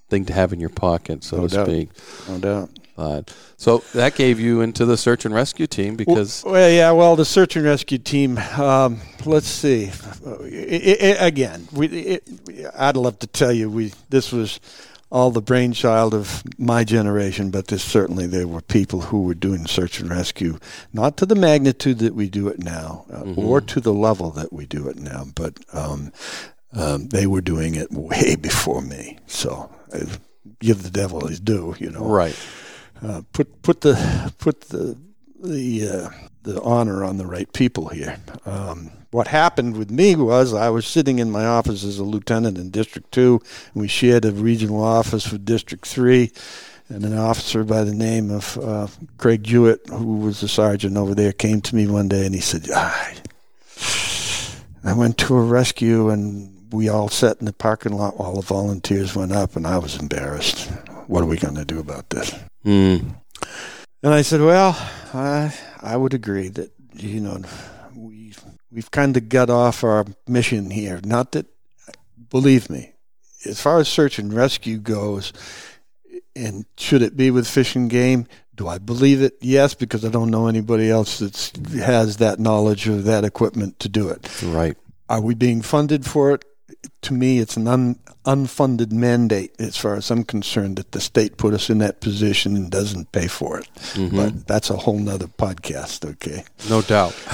thing to have in your pocket, so No to doubt. speak. No doubt. But so that gave you into the search and rescue team because well, yeah, well, the search and rescue team. Um, let's see. I- I- again, we. It, I'd love to tell you we. This was all the brainchild of my generation, but this certainly there were people who were doing search and rescue, not to the magnitude that we do it now, uh, or to the level that we do it now, but um, um, they were doing it way before me. So. Give the devil his due, you know right. uh, put put the put the the uh, the honor on the right people here. Um, what happened with me was I was sitting in my office as a lieutenant in District Two, and we shared a regional office with District Three. And an officer by the name of uh, Craig Jewett, who was a sergeant over there, came to me one day and he said, ah, I went to a rescue and we all sat in the parking lot while the volunteers went up, and I was embarrassed. What are we going to do about this? Mm. And I said, "Well, I I would agree that you know we we've kind of got off our mission here. Not that, believe me, as far as search and rescue goes, and should it be with fish and game? Do I believe it? Yes, because I don't know anybody else that has that knowledge or that equipment to do it. Right. Are we being funded for it? To me, it's an un, unfunded mandate, as far as I'm concerned, that the state put us in that position and doesn't pay for it. But that's a whole nother podcast, okay? No doubt.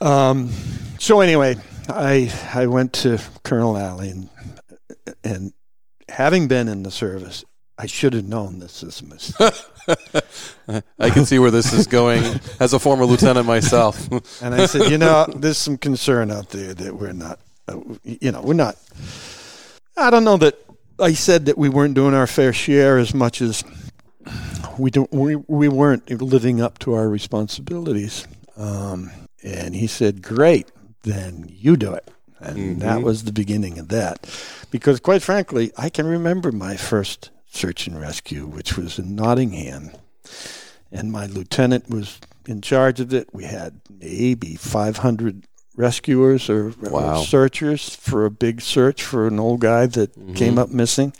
Um, so anyway, I I went to Colonel Alley, and, and having been in the service, I should have known this is a mistake. I can see where this is going as a former lieutenant myself. And I said, you know, there's some concern out there that we're not, you know, we're not. I don't know that I said that we weren't doing our fair share as much as we don't. We we weren't living up to our responsibilities. Um, and he said, "Great, then you do it." And that was the beginning of that, because quite frankly, I can remember my first search and rescue, which was in Nottingham and my lieutenant was in charge of it. We had maybe 500 rescuers or, or searchers for a big search for an old guy that mm-hmm. came up missing.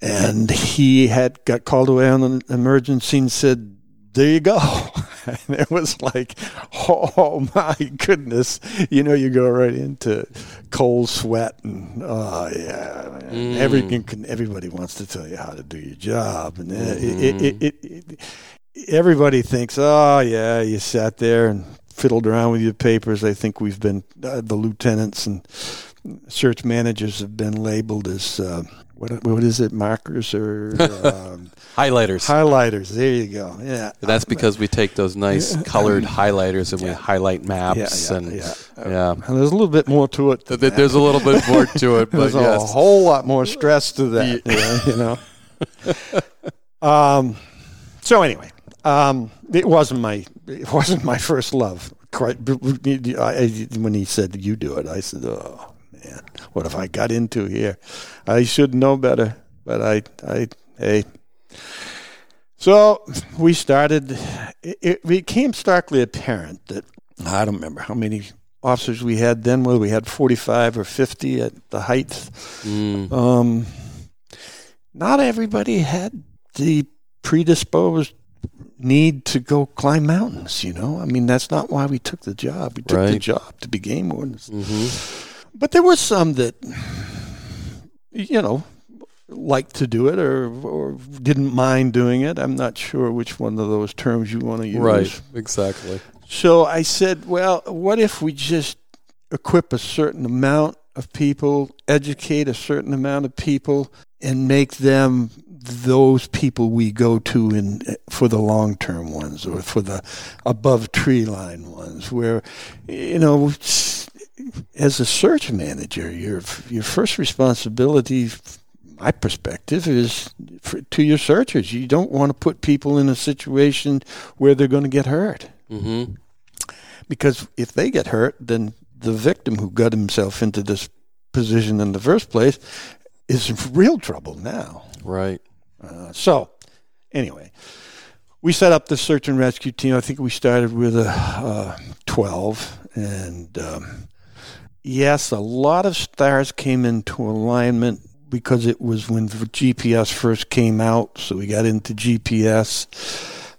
And he had got called away on an emergency and said, there you go. And it was like, oh my goodness. You know, you go right into cold sweat and, oh yeah. Mm. Everything can, everybody wants to tell you how to do your job. And uh, it, it, mm-hmm. it, it, everybody thinks, oh yeah, you sat there and fiddled around with your papers. I think we've been, uh, the lieutenants and search managers have been labeled as, uh, what, what is it, markers or um, Highlighters. highlighters? There you go. Yeah. That's because we take those nice colored highlighters and we highlight maps yeah, and yeah. yeah. And there's a little bit more to it. than Th- that. There's a little bit more to it, but There's a whole lot more stress to that. You know? um, so anyway, um, it wasn't my it wasn't my first love. Quite I, when he said you do it, I said, "Oh man, what have I got into here? I should know better." But I, I, hey. So we started. It, it became starkly apparent that I don't remember how many officers we had then. Whether we had forty-five or fifty at the height. Mm, Um, not everybody had the predisposed need to go climb mountains. You know, I mean, that's not why we took the job. We took the job to be game wardens. mhm. But there were some that, you know, liked to do it or or didn't mind doing it. I'm not sure which one of those terms you want to use. Right. Exactly. So I said, well, what if we just equip a certain amount of people, educate a certain amount of people, and make them those people we go to in for the long term ones or for the above tree line ones where you know as a search manager your your first responsibility my perspective is for, to your searchers you don't want to put people in a situation where they're going to get hurt Mm-hmm. because if they get hurt, then the victim who got himself into this position in the first place is in real trouble now. Right. Uh, so anyway, we set up the search and rescue team. I think we started with a uh, 12. And um, yes, a lot of stars came into alignment because it was when GPS first came out. So we got into GPS.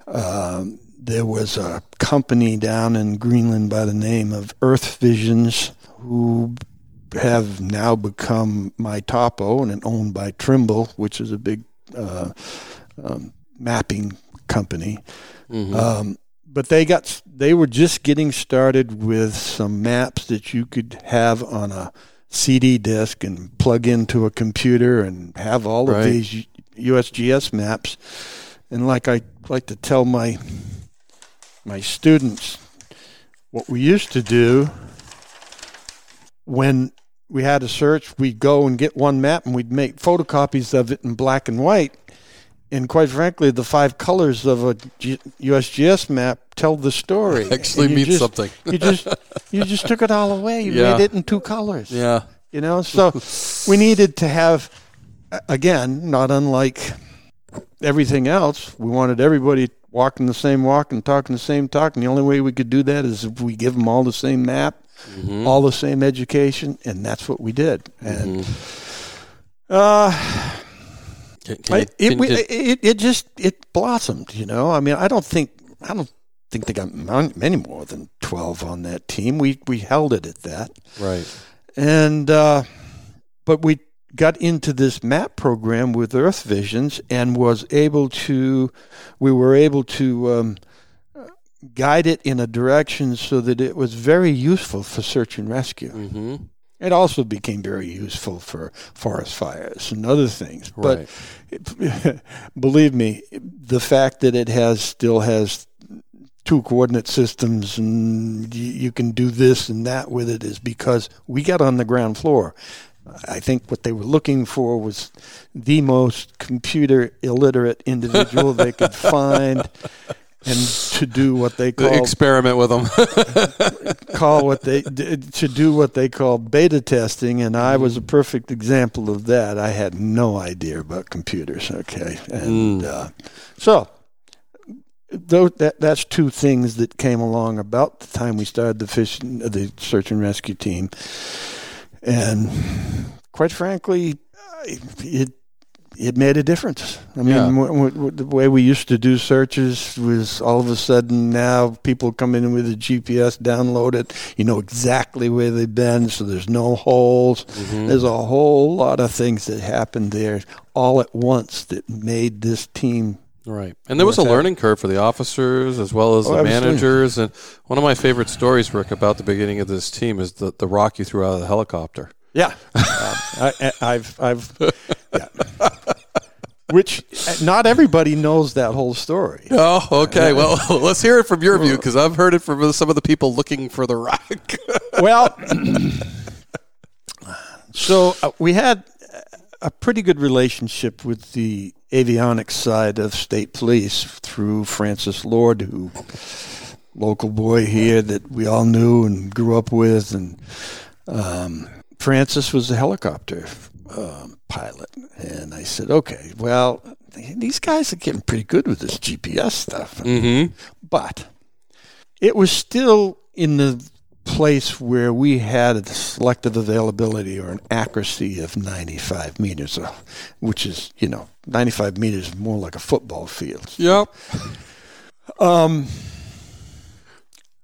Um, there was a company down in Greenland by the name of Earth Visions who have now become MyTopo and owned by Trimble, which is a big uh, um, mapping company. Mm-hmm. Um, but they got they were just getting started with some maps that you could have on a CD disc and plug into a computer and have all right. of these USGS maps. And like I like to tell my my students, what we used to do when we had a search, we'd go and get one map and we'd make photocopies of it in black and white and quite frankly, the five colors of a G- USGS map tell the story. Actually means just, something. you just you just took it all away. You yeah. made it in two colors. Yeah. You know, so we needed to have again, not unlike everything else, we wanted everybody walking the same walk and talking the same talk, and the only way we could do that is if we give them all the same map, mm-hmm. all the same education, and that's what we did. And mm-hmm. uh can, can I, it, we, it, it just it blossomed. You know, I mean, I don't think I don't think they got many more than twelve on that team. We we held it at that, right? And uh, but we got into this map program with Earth Visions and was able to we were able to um, guide it in a direction so that it was very useful for search and rescue. Mm-hmm. It also became very useful for forest fires and other things. Right. But it, believe me, the fact that it has still has two coordinate systems and you can do this and that with it is because we got on the ground floor. I think what they were looking for was the most computer illiterate individual they could find and to do what they call experiment with them call what they to do what they call beta testing and I was a perfect example of that. I had no idea about computers okay? And mm. uh, so though that that's two things that came along about the time we started the fish the search and rescue team. And quite frankly it it made a difference. I mean, yeah. w- w- the way we used to do searches was all of a sudden now people come in with a GPS, download it, you know exactly where they've been, so there's no holes. Mm-hmm. There's a whole lot of things that happened there all at once that made this team. Right. And there was a learning curve for the officers as well as oh, the managers. And one of my favorite stories, Rick, about the beginning of this team is the, the rock you threw out of the helicopter. Yeah. um, I, I've, I've, yeah. Which not everybody knows that whole story. Oh, okay. Well, let's hear it from your view because I've heard it from some of the people looking for the rock. well, so uh, we had a pretty good relationship with the avionics side of state police through Francis Lord, who local boy here that we all knew and grew up with, and um, Francis was a helicopter um, pilot. And I said, okay, well, these guys are getting pretty good with this GPS stuff. Mm-hmm. But it was still in the place where we had a selective availability or an accuracy of 95 meters, uh, which is, you know, 95 meters more like a football field. Yep. Um,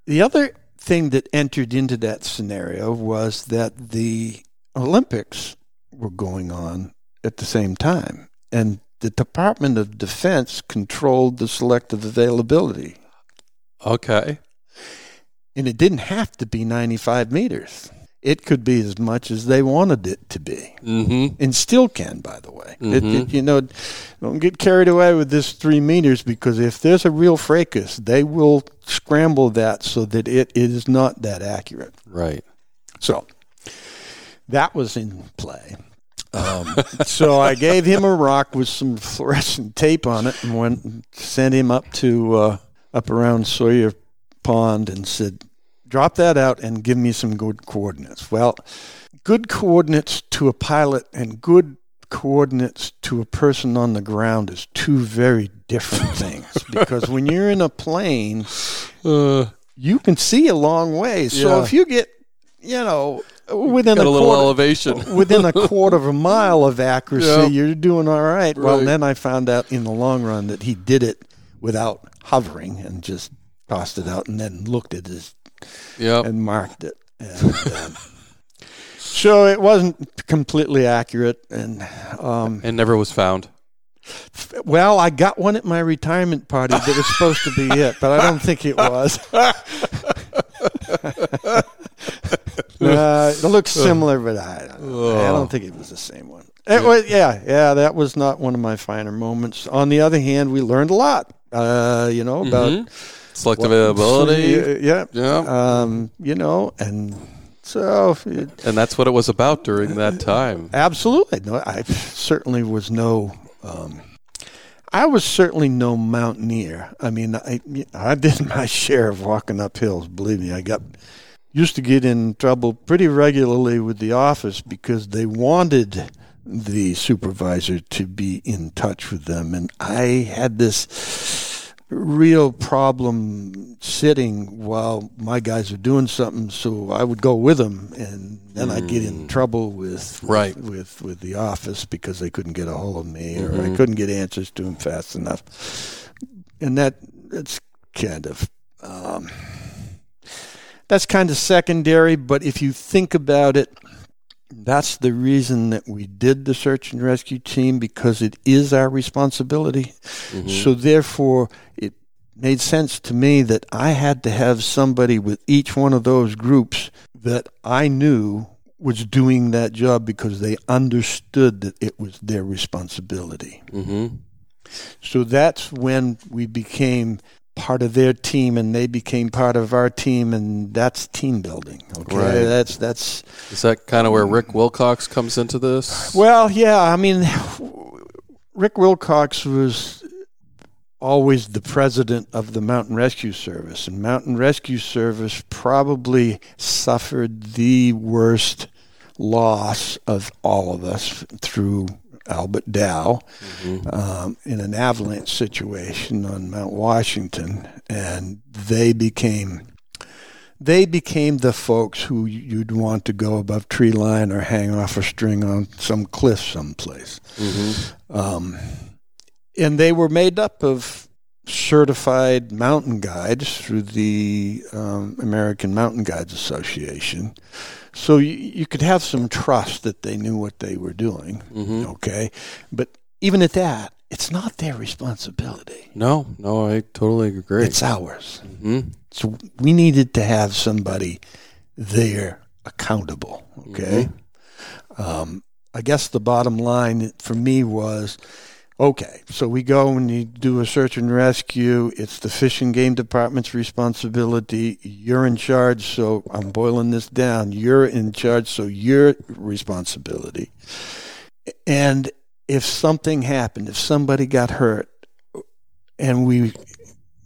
the other thing that entered into that scenario was that the Olympics were going on at the same time. And the Department of Defense controlled the selective availability. Okay. And it didn't have to be 95 meters. It could be as much as they wanted it to be, mm-hmm. and still can, by the way. Mm-hmm. It, it, you know, don't get carried away with this three meters because if there's a real fracas, they will scramble that so that it is not that accurate. Right. So that was in play. Um, so I gave him a rock with some fluorescent tape on it and went and sent him up to uh, up around Sawyer Pond and said, "Drop that out and give me some good coordinates." Well, good coordinates to a pilot and good coordinates to a person on the ground is two very different things. because when you're in a plane, uh, you can see a long way. So Yeah. if you get, you know, within Got a, a little quarter, elevation. within a quarter of a mile of accuracy, Yeah. you're doing all right. Well, then I found out in the long run that he did it without hovering and just tossed it out and then looked at his Yep. and marked it. And, um, so it wasn't completely accurate. And um, And never was found. well, I got one at my retirement party that was supposed to be it, but I don't think it was. Uh, it looks similar, but I don't, know. I don't think it was the same one. It was, yeah, yeah, that was not one of my finer moments. On the other hand, we learned a lot, uh, you know, about Mhm. Selective availability. Yeah, Yeah. um, you know, and so it, And that's what it was about during that time. Absolutely. No, I certainly was no. Um, I was certainly no mountaineer. I mean, I I did my share of walking up hills. Believe me, I got used to get in trouble pretty regularly with the office because they wanted the supervisor to be in touch with them, and I had this real problem sitting while my guys were doing something so I would go with them and then I'd get in trouble with Right. with with the office because they couldn't get a hold of me or I couldn't get answers to them fast enough. And that that's kind of um, that's kind of secondary but if you think about it that's the reason that we did the search and rescue team because it is our responsibility. So therefore, it made sense to me that I had to have somebody with each one of those groups that I knew was doing that job because they understood that it was their responsibility. Mm-hmm. So that's when we became part of their team and they became part of our team and that's team building. Okay. Right. That's that's Is that kind of where Rick Wilcox comes into this? Well, yeah, I mean, Rick Wilcox was always the president of the Mountain Rescue Service, and Mountain Rescue Service probably suffered the worst loss of all of us through Albert Dow um, in an avalanche situation on Mount Washington, and they became they became the folks who you'd want to go above tree line or hang off a string on some cliff someplace. Um, and they were made up of certified mountain guides through the um, American Mountain Guides Association. So you, you could have some trust that they knew what they were doing. Okay. But even at that, it's not their responsibility. No, no, I totally agree. It's ours. Mhm. So we needed to have somebody there accountable. Okay. Um, I guess the bottom line for me was okay, so we go and you do a search and rescue. It's the fish and game department's responsibility. You're in charge, so I'm boiling this down. You're in charge, so your responsibility. And if something happened, if somebody got hurt, and we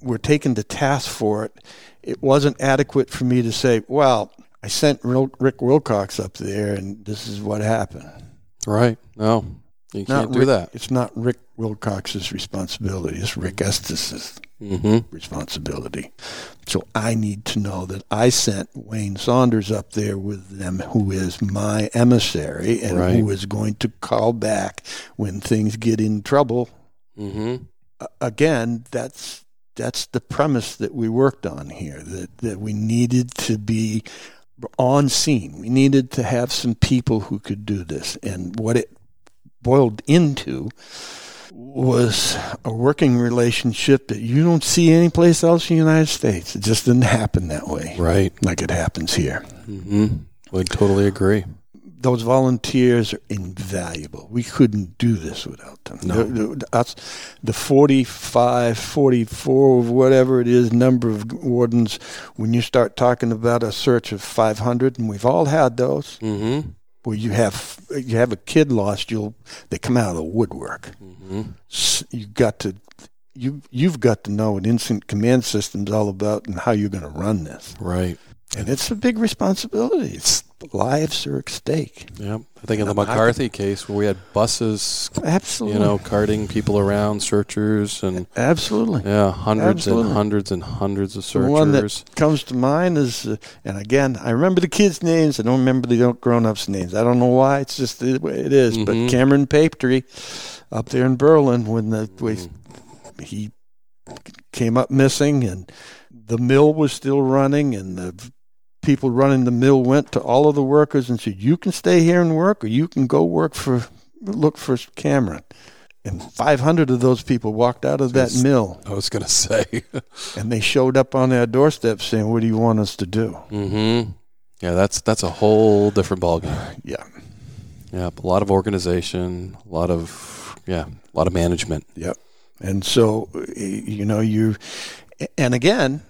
were taken to task for it, it wasn't adequate for me to say, well, I sent Rick Wilcox up there and this is what happened. Right. No, you Not can't do Rick- that. It's not Rick Wilcox's responsibility. It's Rick Estes's Mm-hmm. responsibility. So I need to know that I sent Wayne Saunders up there with them, who is my emissary and Right. who is going to call back when things get in trouble Mm-hmm. a- again, that's that's the premise that we worked on here. That that we needed to be on scene. We needed to have some people who could do this. And what it boiled into was a working relationship that you don't see anyplace else in the United States. It just didn't happen that way, Right. like it happens here. Mm-hmm. Would totally agree. those volunteers are invaluable. We couldn't do this without them. No. The, the, us- the 45, 44, whatever it is, number of wardens, when you start talking about a search of 500, and we've all had those, Mm-hmm. Where you have you have a kid lost, you'll they come out of the woodwork. Mm-hmm. S- You got to you you've got to know what incident command system's all about and how you're going to run this. Right. And it's a big responsibility. It's lives are at stake. Yep. I think in the McCarthy case where we had buses, Absolutely. you know, carting people around, searchers, and Absolutely. yeah, hundreds Absolutely. and hundreds and hundreds of The searchers. one that comes to mind is, uh, and again, I remember the kids' names. I don't remember the grown-ups' names. I don't know why. It's just the way it is. Mhm. But Cameron Papetree, up there in Berlin, when the Mm-hmm. he came up missing, and the mill was still running, and the people running the mill went to all of the workers and said, "You can stay here and work, or you can go work for look for Cameron." And 500 of those people walked out of that mill, I was going to say. and they showed up on their doorstep saying, "What do you want us to do?" mm-hmm. Yeah, that's that's a whole different ballgame. Yeah, Yeah, a lot of organization, a lot of yeah, a lot of management. Yep. And so, you know, you, and again,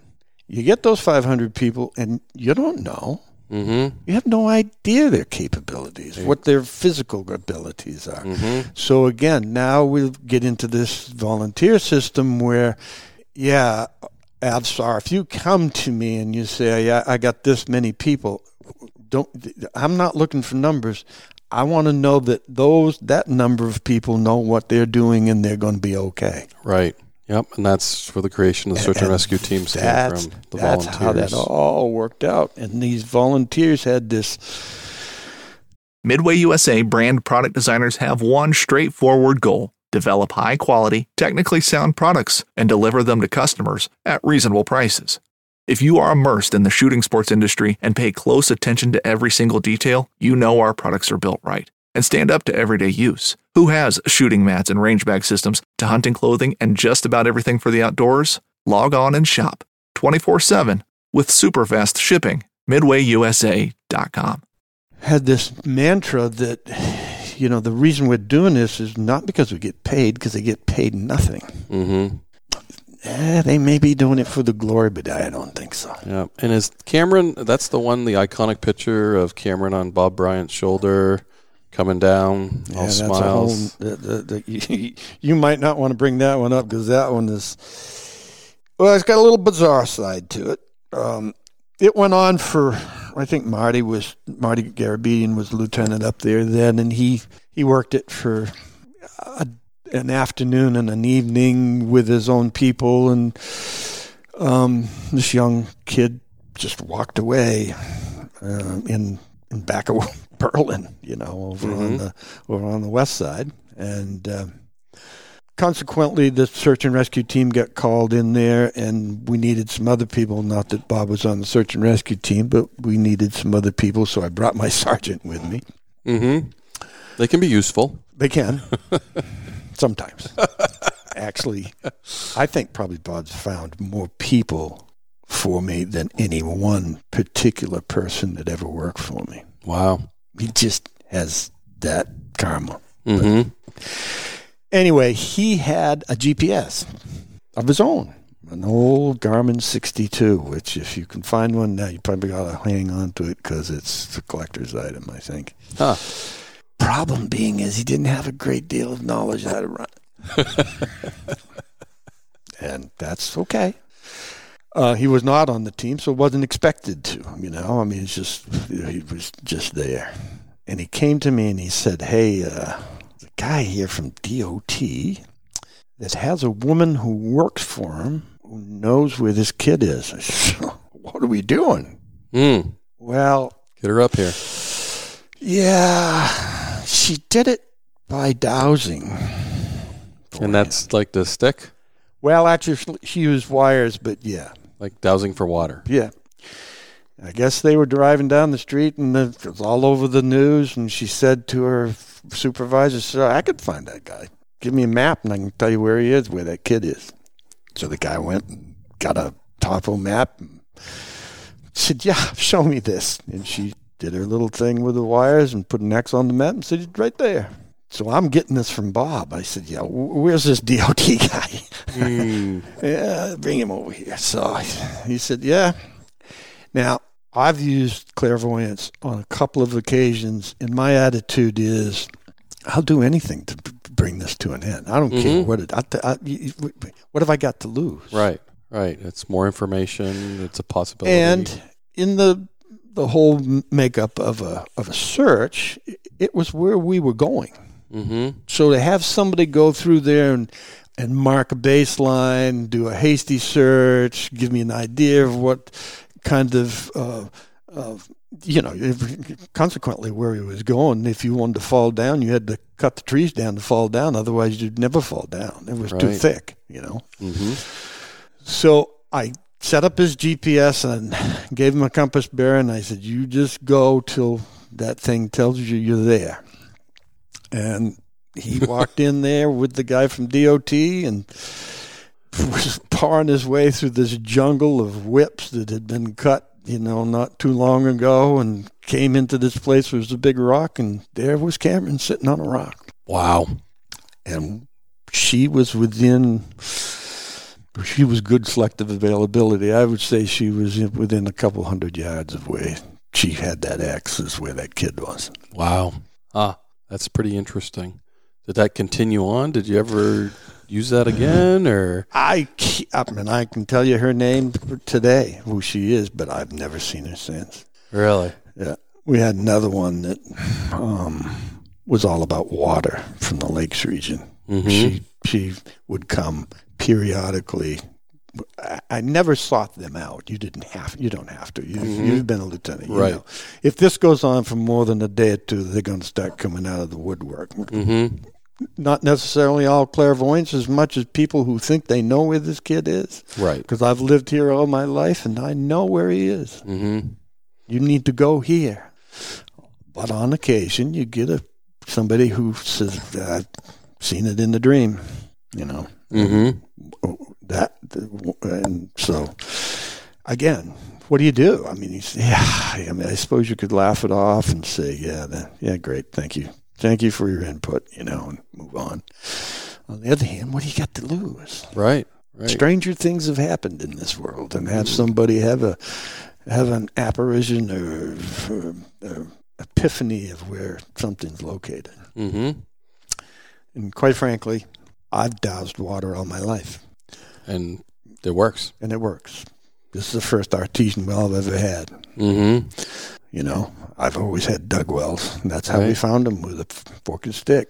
you get those 500 people and you don't know. Mm-hmm. You have no idea their capabilities, what their physical abilities are. Mm-hmm. So again, now we'll get into this volunteer system where, yeah, Avsar, if you come to me and you say, yeah, I got this many people, don't, I'm not looking for numbers. I want to know that those, that number of people know what they're doing and they're going to be okay. Right. Yep. And that's where the creation of the search and, And rescue teams came from. The that's volunteers. how that all worked out. And these volunteers had this Midway USA brand product designers have one straightforward goal develop high quality, technically sound products and deliver them to customers at reasonable prices. If you are immersed in the shooting sports industry and pay close attention to every single detail, you know our products are built right and stand up to everyday use. Who has shooting mats and range bag systems to hunting clothing and just about everything for the outdoors? Log on and shop 24 7 with super fast shipping. MidwayUSA.com. had this mantra that you know the reason we're doing this is not because we get paid because they get paid nothing. Mm-hmm. Eh, they may be doing it for the glory, but I don't think so. Yeah. And is Cameron? That's the one, the iconic picture of Cameron on Bob Bryant's shoulder, coming down, all Yeah, smiles. the, the, the, you, you might not want to bring that one up because that one is well, it's got a little bizarre side to it. Um, it went on for I think Marty was Marty Garabedian was lieutenant up there then, and he he worked it for a, an afternoon and an evening with his own people, and um, this young kid just walked away uh, in in back of Berlin, you know, over on Mhm. the over on the west side, and. Uh, consequently, the search and rescue team got called in there, and we needed some other people. Not that Bob was on the search and rescue team, but we needed some other people, so I brought my sergeant with me. Mm-hmm. They can be useful. They can sometimes. Actually, I think probably Bob's found more people for me than any one particular person that ever worked for me. Wow. He just has that karma. Mm-hmm. Anyway, he had a GPS of his own, an old Garmin 62, which if you can find one now, you probably got to hang on to it because it's a collector's item, I think. Huh. Problem being is he didn't have a great deal of knowledge how to run it. and that's okay. Uh, he was not on the team, so wasn't expected to. You know, I mean, it's just you know, he was just there, and he came to me and he said, "Hey, uh, the guy here from DOT that has a woman who works for him who knows where this kid is." Said, "What are we doing?" Mm. Well, Get her up here. yeah, she did it by dowsing. And that's like the stick, well, actually, she used wires, but yeah, like dowsing for water. yeah. I guess they were driving down the street and it was all over the news. And she said to her supervisor, "Sir, I could find that guy. Give me a map and I can tell you where he is, where that kid is." So the guy went and got a topo map and said, "Yeah, show me this." And she did her little thing with the wires and put an X on the map and said, "It's right there." So I'm getting this from Bob. I said, "Yeah, where's this DOT guy?" Mm. yeah, bring him over here. So he said, yeah. Now, I've used clairvoyance on a couple of occasions, and my attitude is, I'll do anything to bring this to an end. I don't care Mhm. what it. I, I, what have I got to lose? Right. Right. It's more information. It's a possibility. And in the the whole makeup of a of a search, it was where we were going. Mm-hmm. So to have somebody go through there and and mark a baseline, do a hasty search, give me an idea of what kind of uh, of you know, if, consequently where he was going. If you wanted to fall down, you had to cut the trees down to fall down. Otherwise, you'd never fall down. It was too thick, you know. Mm-hmm. So I set up his GPS and gave him a compass bearing. and I said, "You just go till that thing tells you you're there." And he walked in there with the guy from DOT and was pawing his way through this jungle of whips that had been cut, you know, not too long ago, and came into this place where was a big rock, and there was Cameron sitting on a rock Wow. and she was within she was good selective availability i would say she was within a couple hundred yards of where she had that access where that kid was Wow. Ah, that's pretty interesting. Did that continue on? Did you ever use that again or i i mean i can tell you her name today who she is but i've never seen her since really? yeah we had another one that um, was all about water from the lakes region Mm-hmm. she she would come periodically. I, never sought them out. You didn't have. You don't have to. You, You've been a lieutenant, you Right. know. If this goes on for more than a day or two, they're going to start coming out of the woodwork. Mm-hmm. Not necessarily all clairvoyants, as much as people who think they know where this kid is. Right. Because I've lived here all my life, and I know where he is. Mm-hmm. You need to go here. But on occasion, you get a somebody who says, "I've seen it in the dream," you know. That and so again what do you do i mean he's yeah i mean i suppose you could laugh it off and say yeah that, yeah great thank you thank you for your input you know and move on on the other hand what do you got to lose Right. Right. stranger things have happened in this world and have somebody have a have an apparition or, or, or epiphany of where something's located Mm-hmm. and quite frankly i've doused water all my life And it works. and it works. This is the first artesian well I've ever had. Mm-hmm. You know, I've always had dug wells, and that's how we found them with a fork and stick.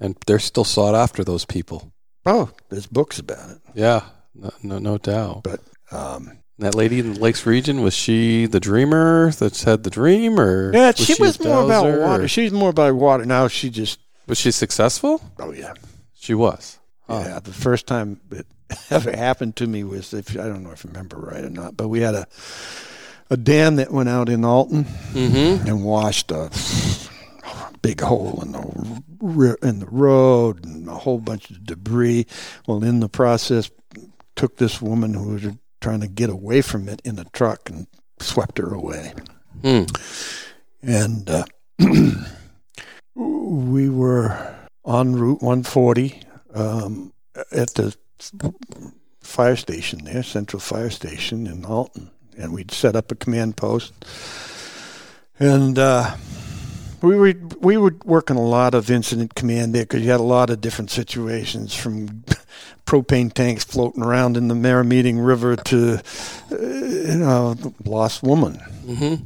And they're still sought after those people. Oh, there's books about it. Yeah. No, no, no doubt. But um, that lady in the Lakes region was she the dreamer that's had the dream, or yeah, she, a was more about water. or- She's more about water now. She just was she successful? oh yeah, She was. Huh. yeah. The first time it ever happened to me was if I don't know if I remember right or not, but we had a a dam that went out in Alton Mm-hmm. and washed a big hole in the in the road and a whole bunch of debris. Well, in the process, took this woman who was trying to get away from it in a truck and swept her away. Hmm. And uh, we were on route 140 um, at the fire station there, Central Fire Station in Alton, and we'd set up a command post. And uh, we were we were working a lot of incident command there because you had a lot of different situations from propane tanks floating around in the Merrymeeting River to uh, you know lost woman Mm-hmm.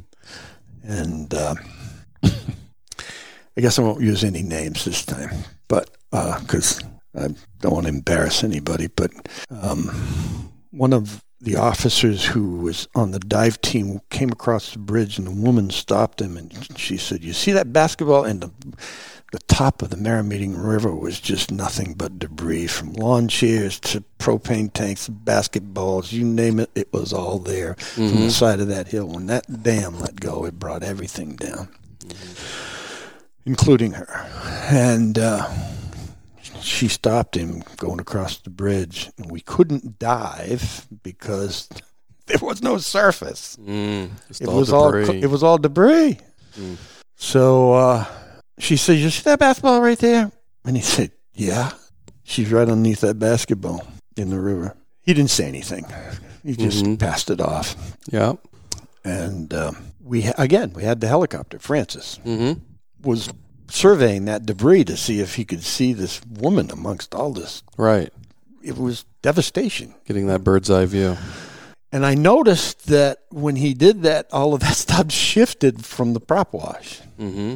and uh, I guess I won't use any names this time, but because I don't want to embarrass anybody. But um, one of the officers who was on the dive team came across the bridge, and the woman stopped him, and she said, "You see that basketball?" And the the top of the Merrymeeting River was just nothing but debris from lawn chairs to propane tanks, basketballs, you name it, it was all there from the side of that hill. When that dam let go, it brought everything down, including her. And uh, she stopped him going across the bridge, and we couldn't dive because there was no surface. Mm. It all was all debris. it was all debris. Mm. So uh, she said, "You see that basketball right there?" And he said, "Yeah." She's right underneath that basketball in the river. He didn't say anything. He just Mhm. passed it off. yeah. And um, we again we had the helicopter. Francis Mm-hmm. was surveying that debris to see if he could see this woman amongst all this. Right. It was devastation. Getting that bird's eye view. And I noticed that when he did that, all of that stuff shifted from the prop wash. Mm-hmm.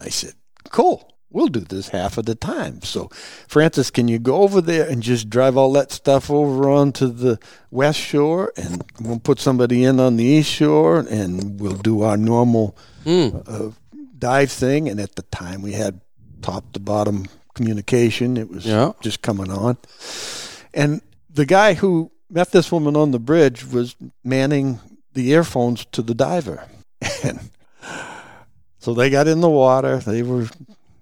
I said, cool. We'll do this half of the time. So, Francis, can you go over there and just drive all that stuff over onto the west shore, and we'll put somebody in on the east shore, and we'll do our normal Mm. uh, dive thing. And at the time, we had top to bottom communication. It was Yeah. just coming on, and the guy who met this woman on the bridge was manning the earphones to the diver, and so they got in the water. They were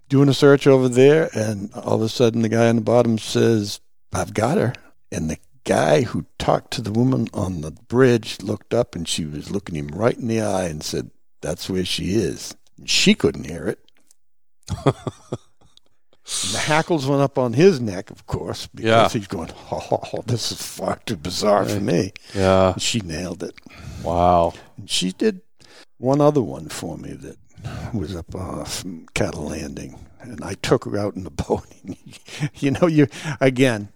doing a search over there, and all of a sudden, the guy on the bottom says, "I've got her," and the guy who talked to the woman on the bridge looked up, and she was looking him right in the eye and said, "That's where she is." She couldn't hear it. And the hackles went up on his neck, of course, because Yeah. he's going, "Oh, this is far too bizarre for me." Yeah. She nailed it. Wow. And she did one other one for me that was up off Cattle Landing, and I took her out in the boat. you know, you again,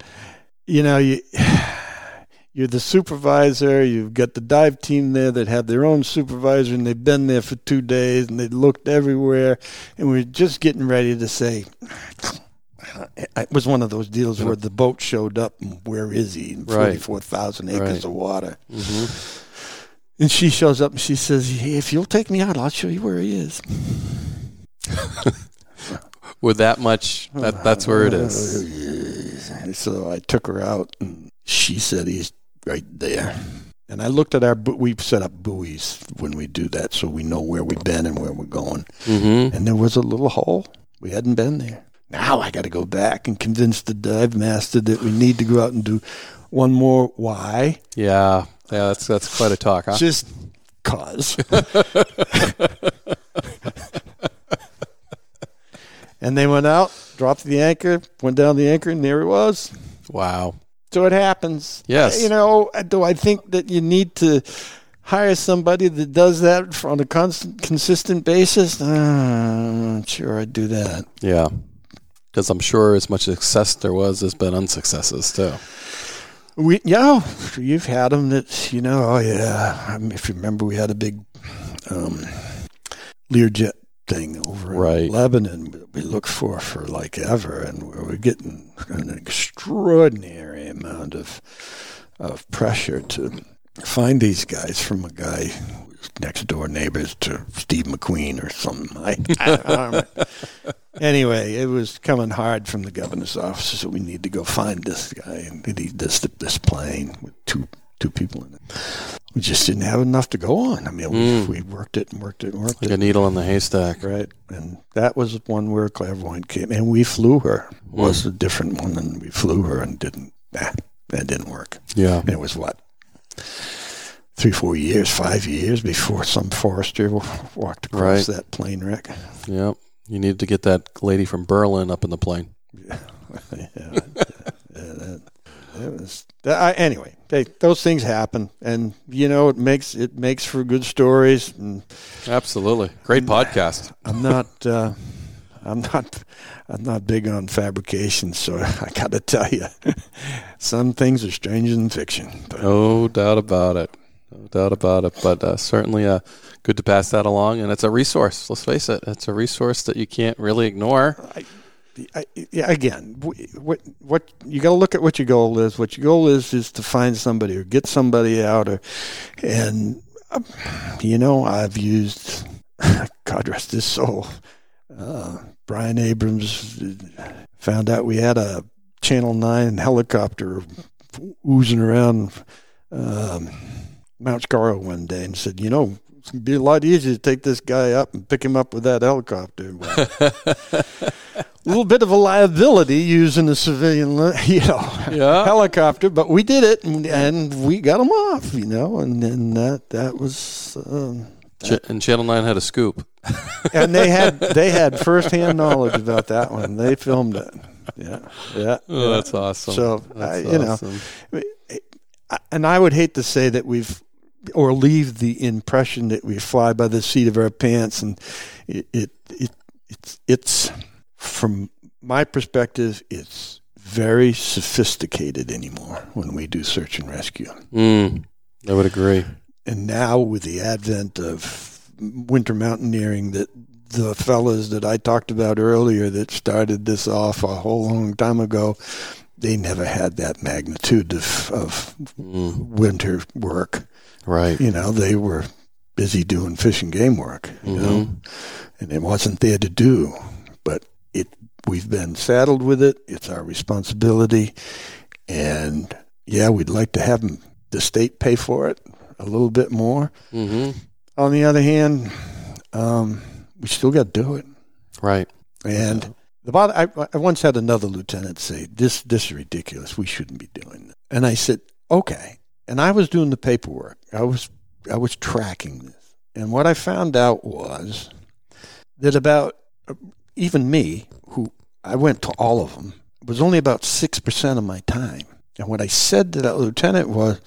you know, you you're the supervisor. You've got the dive team there that have their own supervisor, and they've been there for two days, and they looked everywhere, and we're just getting ready to say. It was one of those deals where the boat showed up, and where is he? In Right. Forty-four thousand acres Right. of water. Mm-hmm. And she shows up and she says, hey, "If you'll take me out, I'll show you where he is." With that much, that that's where it is. So I took her out, and she said he's right there. And I looked at our. bu- We set up buoys when we do that, so we know where we've been and where we're going. Mm-hmm. And there was a little hole. We hadn't been there. Now I got to go back and convince the dive master that we need to go out and do one more. Why? Yeah. Yeah. That's that's quite a talk, huh? Just cause. and they went out, dropped the anchor, went down the anchor, and there it was. Wow. So it happens. Yes. You know, do I think that you need to hire somebody that does that on a constant, consistent basis? Uh, I'm not sure I'd do that. Yeah. Because I'm sure as much success there was, there's been unsuccesses too. We, yeah, you've had them that, you know, oh yeah. I mean, if you remember, we had a big um, Learjet thing over Right. in Lebanon we looked for for like ever, and we were getting an extraordinary amount of of pressure to find these guys from a guy next door neighbors to Steve McQueen or something. I, I, I don't know. Anyway, it was coming hard from the governor's office, so we need to go find this guy and this this plane with two two people in it. We just didn't have enough to go on. I mean, Mm. we, we worked it and worked it and worked Like it. a needle in the haystack. Right, and that was one where clairvoyant came, and we flew her. Was a different one, and we flew her and didn't. Nah, that didn't work. Yeah. And it was what three, four years, five years before some forester walked across Right. that plane wreck. Yep. You needed to get that lady from Berlin up in the plane. yeah, yeah, was I, anyway. They, those things happen, and you know it makes it makes for good stories. And Absolutely. Great podcast. I'm not. Uh, I'm not. I'm not big on fabrication, so I got to tell you, some things are stranger than fiction. But No doubt about it. No doubt about it. But uh, certainly uh, good to pass that along. And it's a resource. Let's face it. It's a resource that you can't really ignore. I, yeah, again, wh- what what you got to look at what your goal is. What your goal is is to find somebody or get somebody out, or and um, you know I've used God rest his soul. Uh, Brian Abrams found out we had a Channel Nine helicopter oozing around um, Mount Scarrow one day, and said, you know. It'd be a lot easier to take this guy up and pick him up with that helicopter. A little bit of a liability using a civilian, you know, Yeah. helicopter, but we did it and, and we got him off, you know, and then that that was, um, Ch- and Channel 9 had a scoop. and they had they had firsthand knowledge about that one. They filmed it. Yeah, yeah. Oh, yeah. that's awesome. So That's I, you know, awesome. and I would hate to say that we've or leave the impression that we fly by the seat of our pants, and it it, it it's it's from my perspective, it's very sophisticated anymore when we do search and rescue. Mm. I would agree. And now with the advent of winter mountaineering, that the fellas that I talked about earlier that started this off a whole long time ago, they never had that magnitude of, of mm. winter work. Right. You know, they were busy doing fish and game work, you mm-hmm. know, and it wasn't there to do. But it, we've been saddled with it. It's our responsibility. And yeah, we'd like to have the state pay for it a little bit more. Mm-hmm. On the other hand, um, we still got to do it. Right. And the bottom, I, I once had another lieutenant say, "This this is ridiculous. We shouldn't be doing this." And I said, "Okay." And I was doing the paperwork. I was I was tracking this, and what I found out was that about uh, even me, who I went to all of them, was only about six percent of my time. And what I said to that lieutenant was,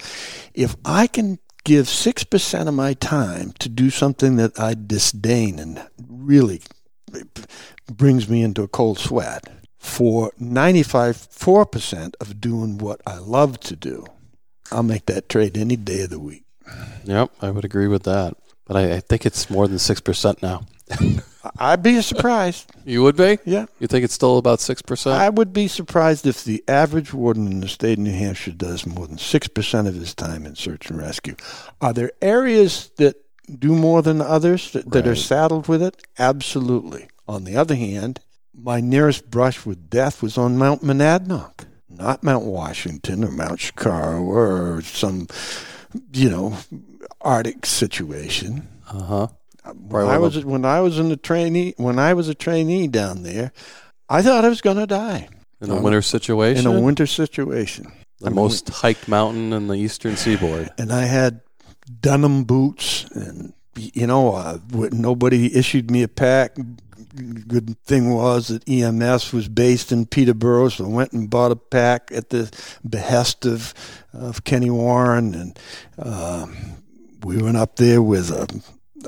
if I can give 6% of my time to do something that I disdain and really brings me into a cold sweat for 95 4% of doing what I love to do, I'll make that trade any day of the week. Yep, I would agree with that. But I, I think it's more than 6% now. I'd be surprised. You would be? Yeah. You think it's still about 6%? I would be surprised if the average warden in the state of New Hampshire does more than 6% of his time in search and rescue. Are there areas that do more than others that, that are saddled with it? Absolutely. On the other hand, my nearest brush with death was on Mount Monadnock, not Mount Washington or Mount Shikara or some, you know, Arctic situation. Uh huh. When I was when I was in the trainee when I was a trainee down there, I thought I was going to die in a winter situation. In a winter situation, the I mean, most hiked mountain in the eastern seaboard. And I had denim boots, and you know, uh, nobody issued me a pack. Good thing was that EMS was based in Peterborough, so I went and bought a pack at the behest of of Kenny Warren, and uh, we went up there with a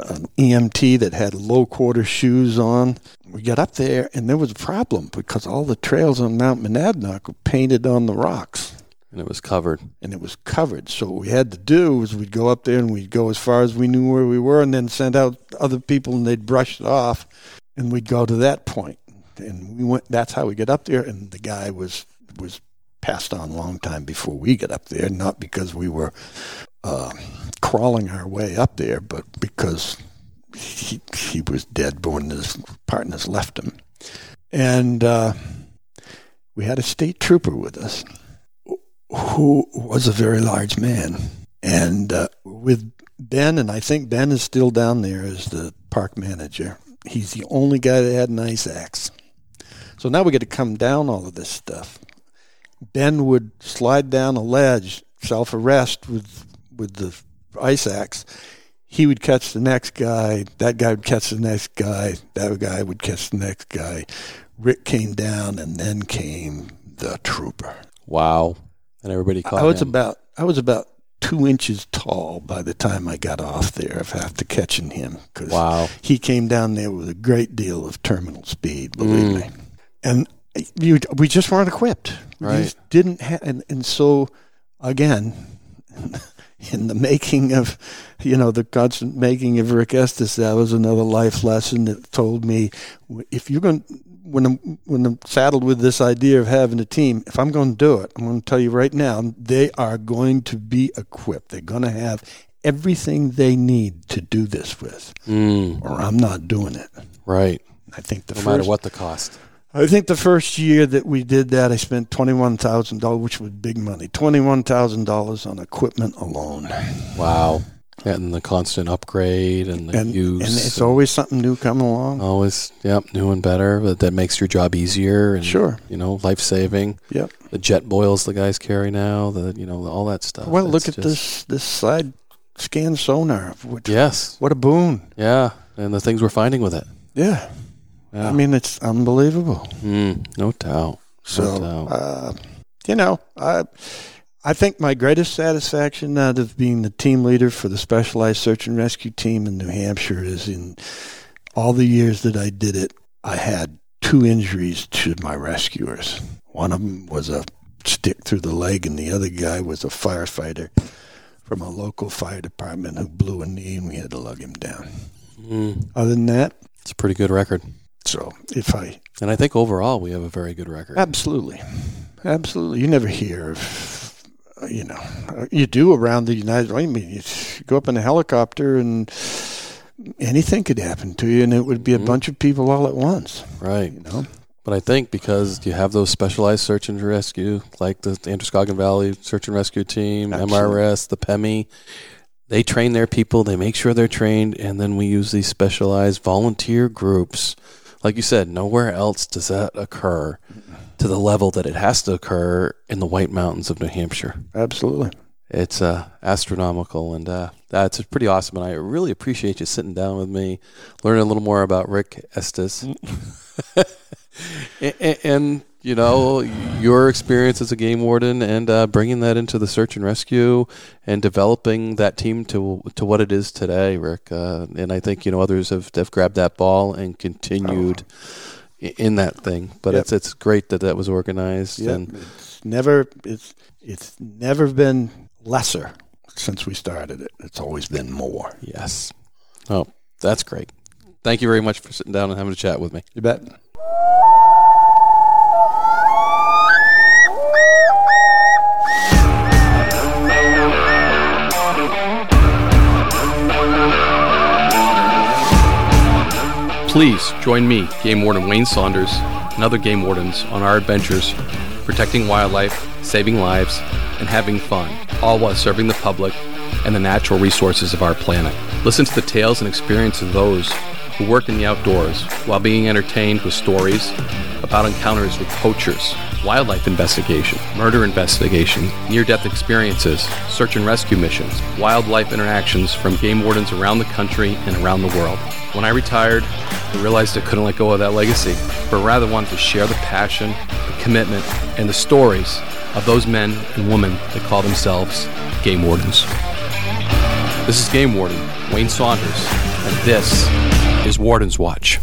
an EMT that had low quarter shoes on. We got up there, and there was a problem because all the trails on Mount Monadnock were painted on the rocks. And it was covered. And it was covered. So what we had to do was we'd go up there and we'd go as far as we knew where we were and then send out other people and they'd brush it off and we'd go to that. And we went that's how we get up there and the guy was was passed on a long time before we got up there, not because we were uh, crawling our way up there, but because he, he was dead when his partners left him. And uh, we had a state trooper with us who was a very large man. And uh, with Ben, and I think Ben is still down there as the park manager, he's the only guy that had an ice axe. So now we get to come down all of this stuff. Ben would slide down a ledge, self arrest with with the ice axe, he would catch the next guy. That guy would catch the next guy. That guy would catch the next guy. Rick came down, and then came the trooper. Wow! And everybody caught I was him. about I was about two inches tall by the time I got off there after catching him. Cause wow! He came down there with a great deal of terminal speed. Believe mm. me, and you, we just weren't equipped. Right. We didn't have, and, and so again. in the making of, you know, the constant making of Rick Estes, that was another life lesson that told me if you're going, when I'm when I'm saddled with this idea of having a team, if I'm going to do it, I'm going to tell you right now, they are going to be equipped. They're going to have everything they need to do this with, mm. or I'm not doing it. Right. I think the no first, matter what the cost. I think the first year that we did that, I spent twenty one thousand dollars, which was big money. Twenty one thousand dollars on equipment alone. Wow! And the constant upgrade and the and, use, and it's and always something new coming along. Always, yep, new and better. But that makes your job easier and sure, you know, life saving. Yep. The Jetboils the guys carry now, the you know, all that stuff. Well, look at just, this this side scan sonar. Which, yes. What a boon. Yeah, and the things we're finding with it. Yeah. Yeah. I mean, it's unbelievable. Mm, no doubt. So, no doubt. Uh, you know, I, I think my greatest satisfaction out of being the team leader for the specialized search and rescue team in New Hampshire is in all the years that I did it, I had two injuries to my rescuers. One of them was a stick through the leg, and the other guy was a firefighter from a local fire department who blew a knee and we had to lug him down. Mm. Other than that, it's a pretty good record. So if I and I think overall we have a very good record. Absolutely, absolutely. You never hear of, you know, you do around the United. I mean, you go up in a helicopter and anything could happen to you, and it would be a mm-hmm. bunch of people all at once. Right. You know. But I think because you have those specialized search and rescue, like the Androscoggin Valley Search and Rescue Team, Absolutely. MRS, the PEMI, they train their people, they make sure they're trained, and then we use these specialized volunteer groups. Like you said, nowhere else does that occur to the level that it has to occur in the White Mountains of New Hampshire. Absolutely. It's uh, astronomical, and uh, that's pretty awesome. And I really appreciate you sitting down with me, learning a little more about Rick Estes. and, and, you know your experience as a game warden and uh, bringing that into the search and rescue and developing that team to to what it is today, Rick. Uh, and I think you know others have, have grabbed that ball and continued oh. In that thing. But yep. it's it's great that that was organized. Yep. and it's never it's it's never been lesser since we started it. It's always been more. Yes. Oh, that's great. Thank you very much for sitting down and having a chat with me. You bet. Please join me, Game Warden Wayne Saunders, and other game wardens on our adventures protecting wildlife, saving lives, and having fun, all while serving the public and the natural resources of our planet. Listen to the tales and experiences of those who work in the outdoors while being entertained with stories about encounters with poachers, wildlife investigation, murder investigation, near death experiences, search and rescue missions, wildlife interactions from game wardens around the country and around the world. When I retired, I realized I couldn't let go of that legacy, but rather wanted to share the passion, the commitment, and the stories of those men and women that call themselves game wardens. This is Game Warden Wayne Saunders, and this is Warden's Watch.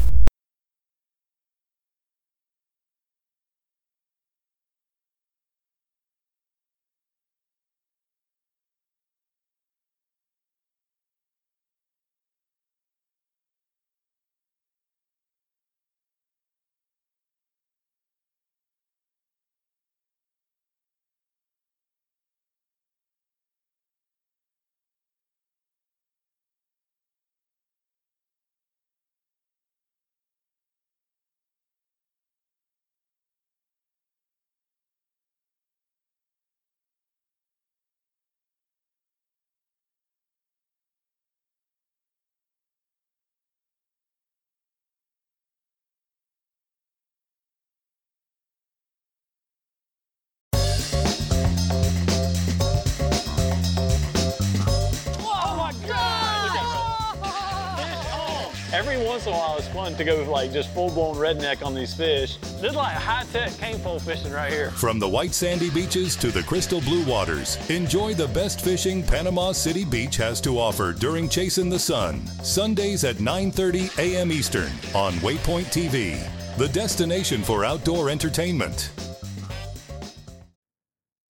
Every once in a while it's fun to go like just full-blown redneck on these fish. This is like high-tech cane pole fishing right here. From the white sandy beaches to the crystal blue waters, enjoy the best fishing Panama City Beach has to offer during Chasing the Sun. Sundays at 9:30 a.m. Eastern on Waypoint TV, the destination for outdoor entertainment.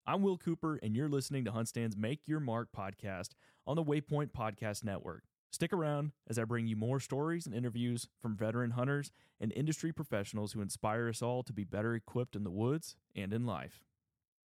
I'm Will Cooper, and you're listening to HuntStand's Make Your Mark podcast on the Waypoint Podcast Network. Stick around as I bring you more stories and interviews from veteran hunters and industry professionals who inspire us all to be better equipped in the woods and in life.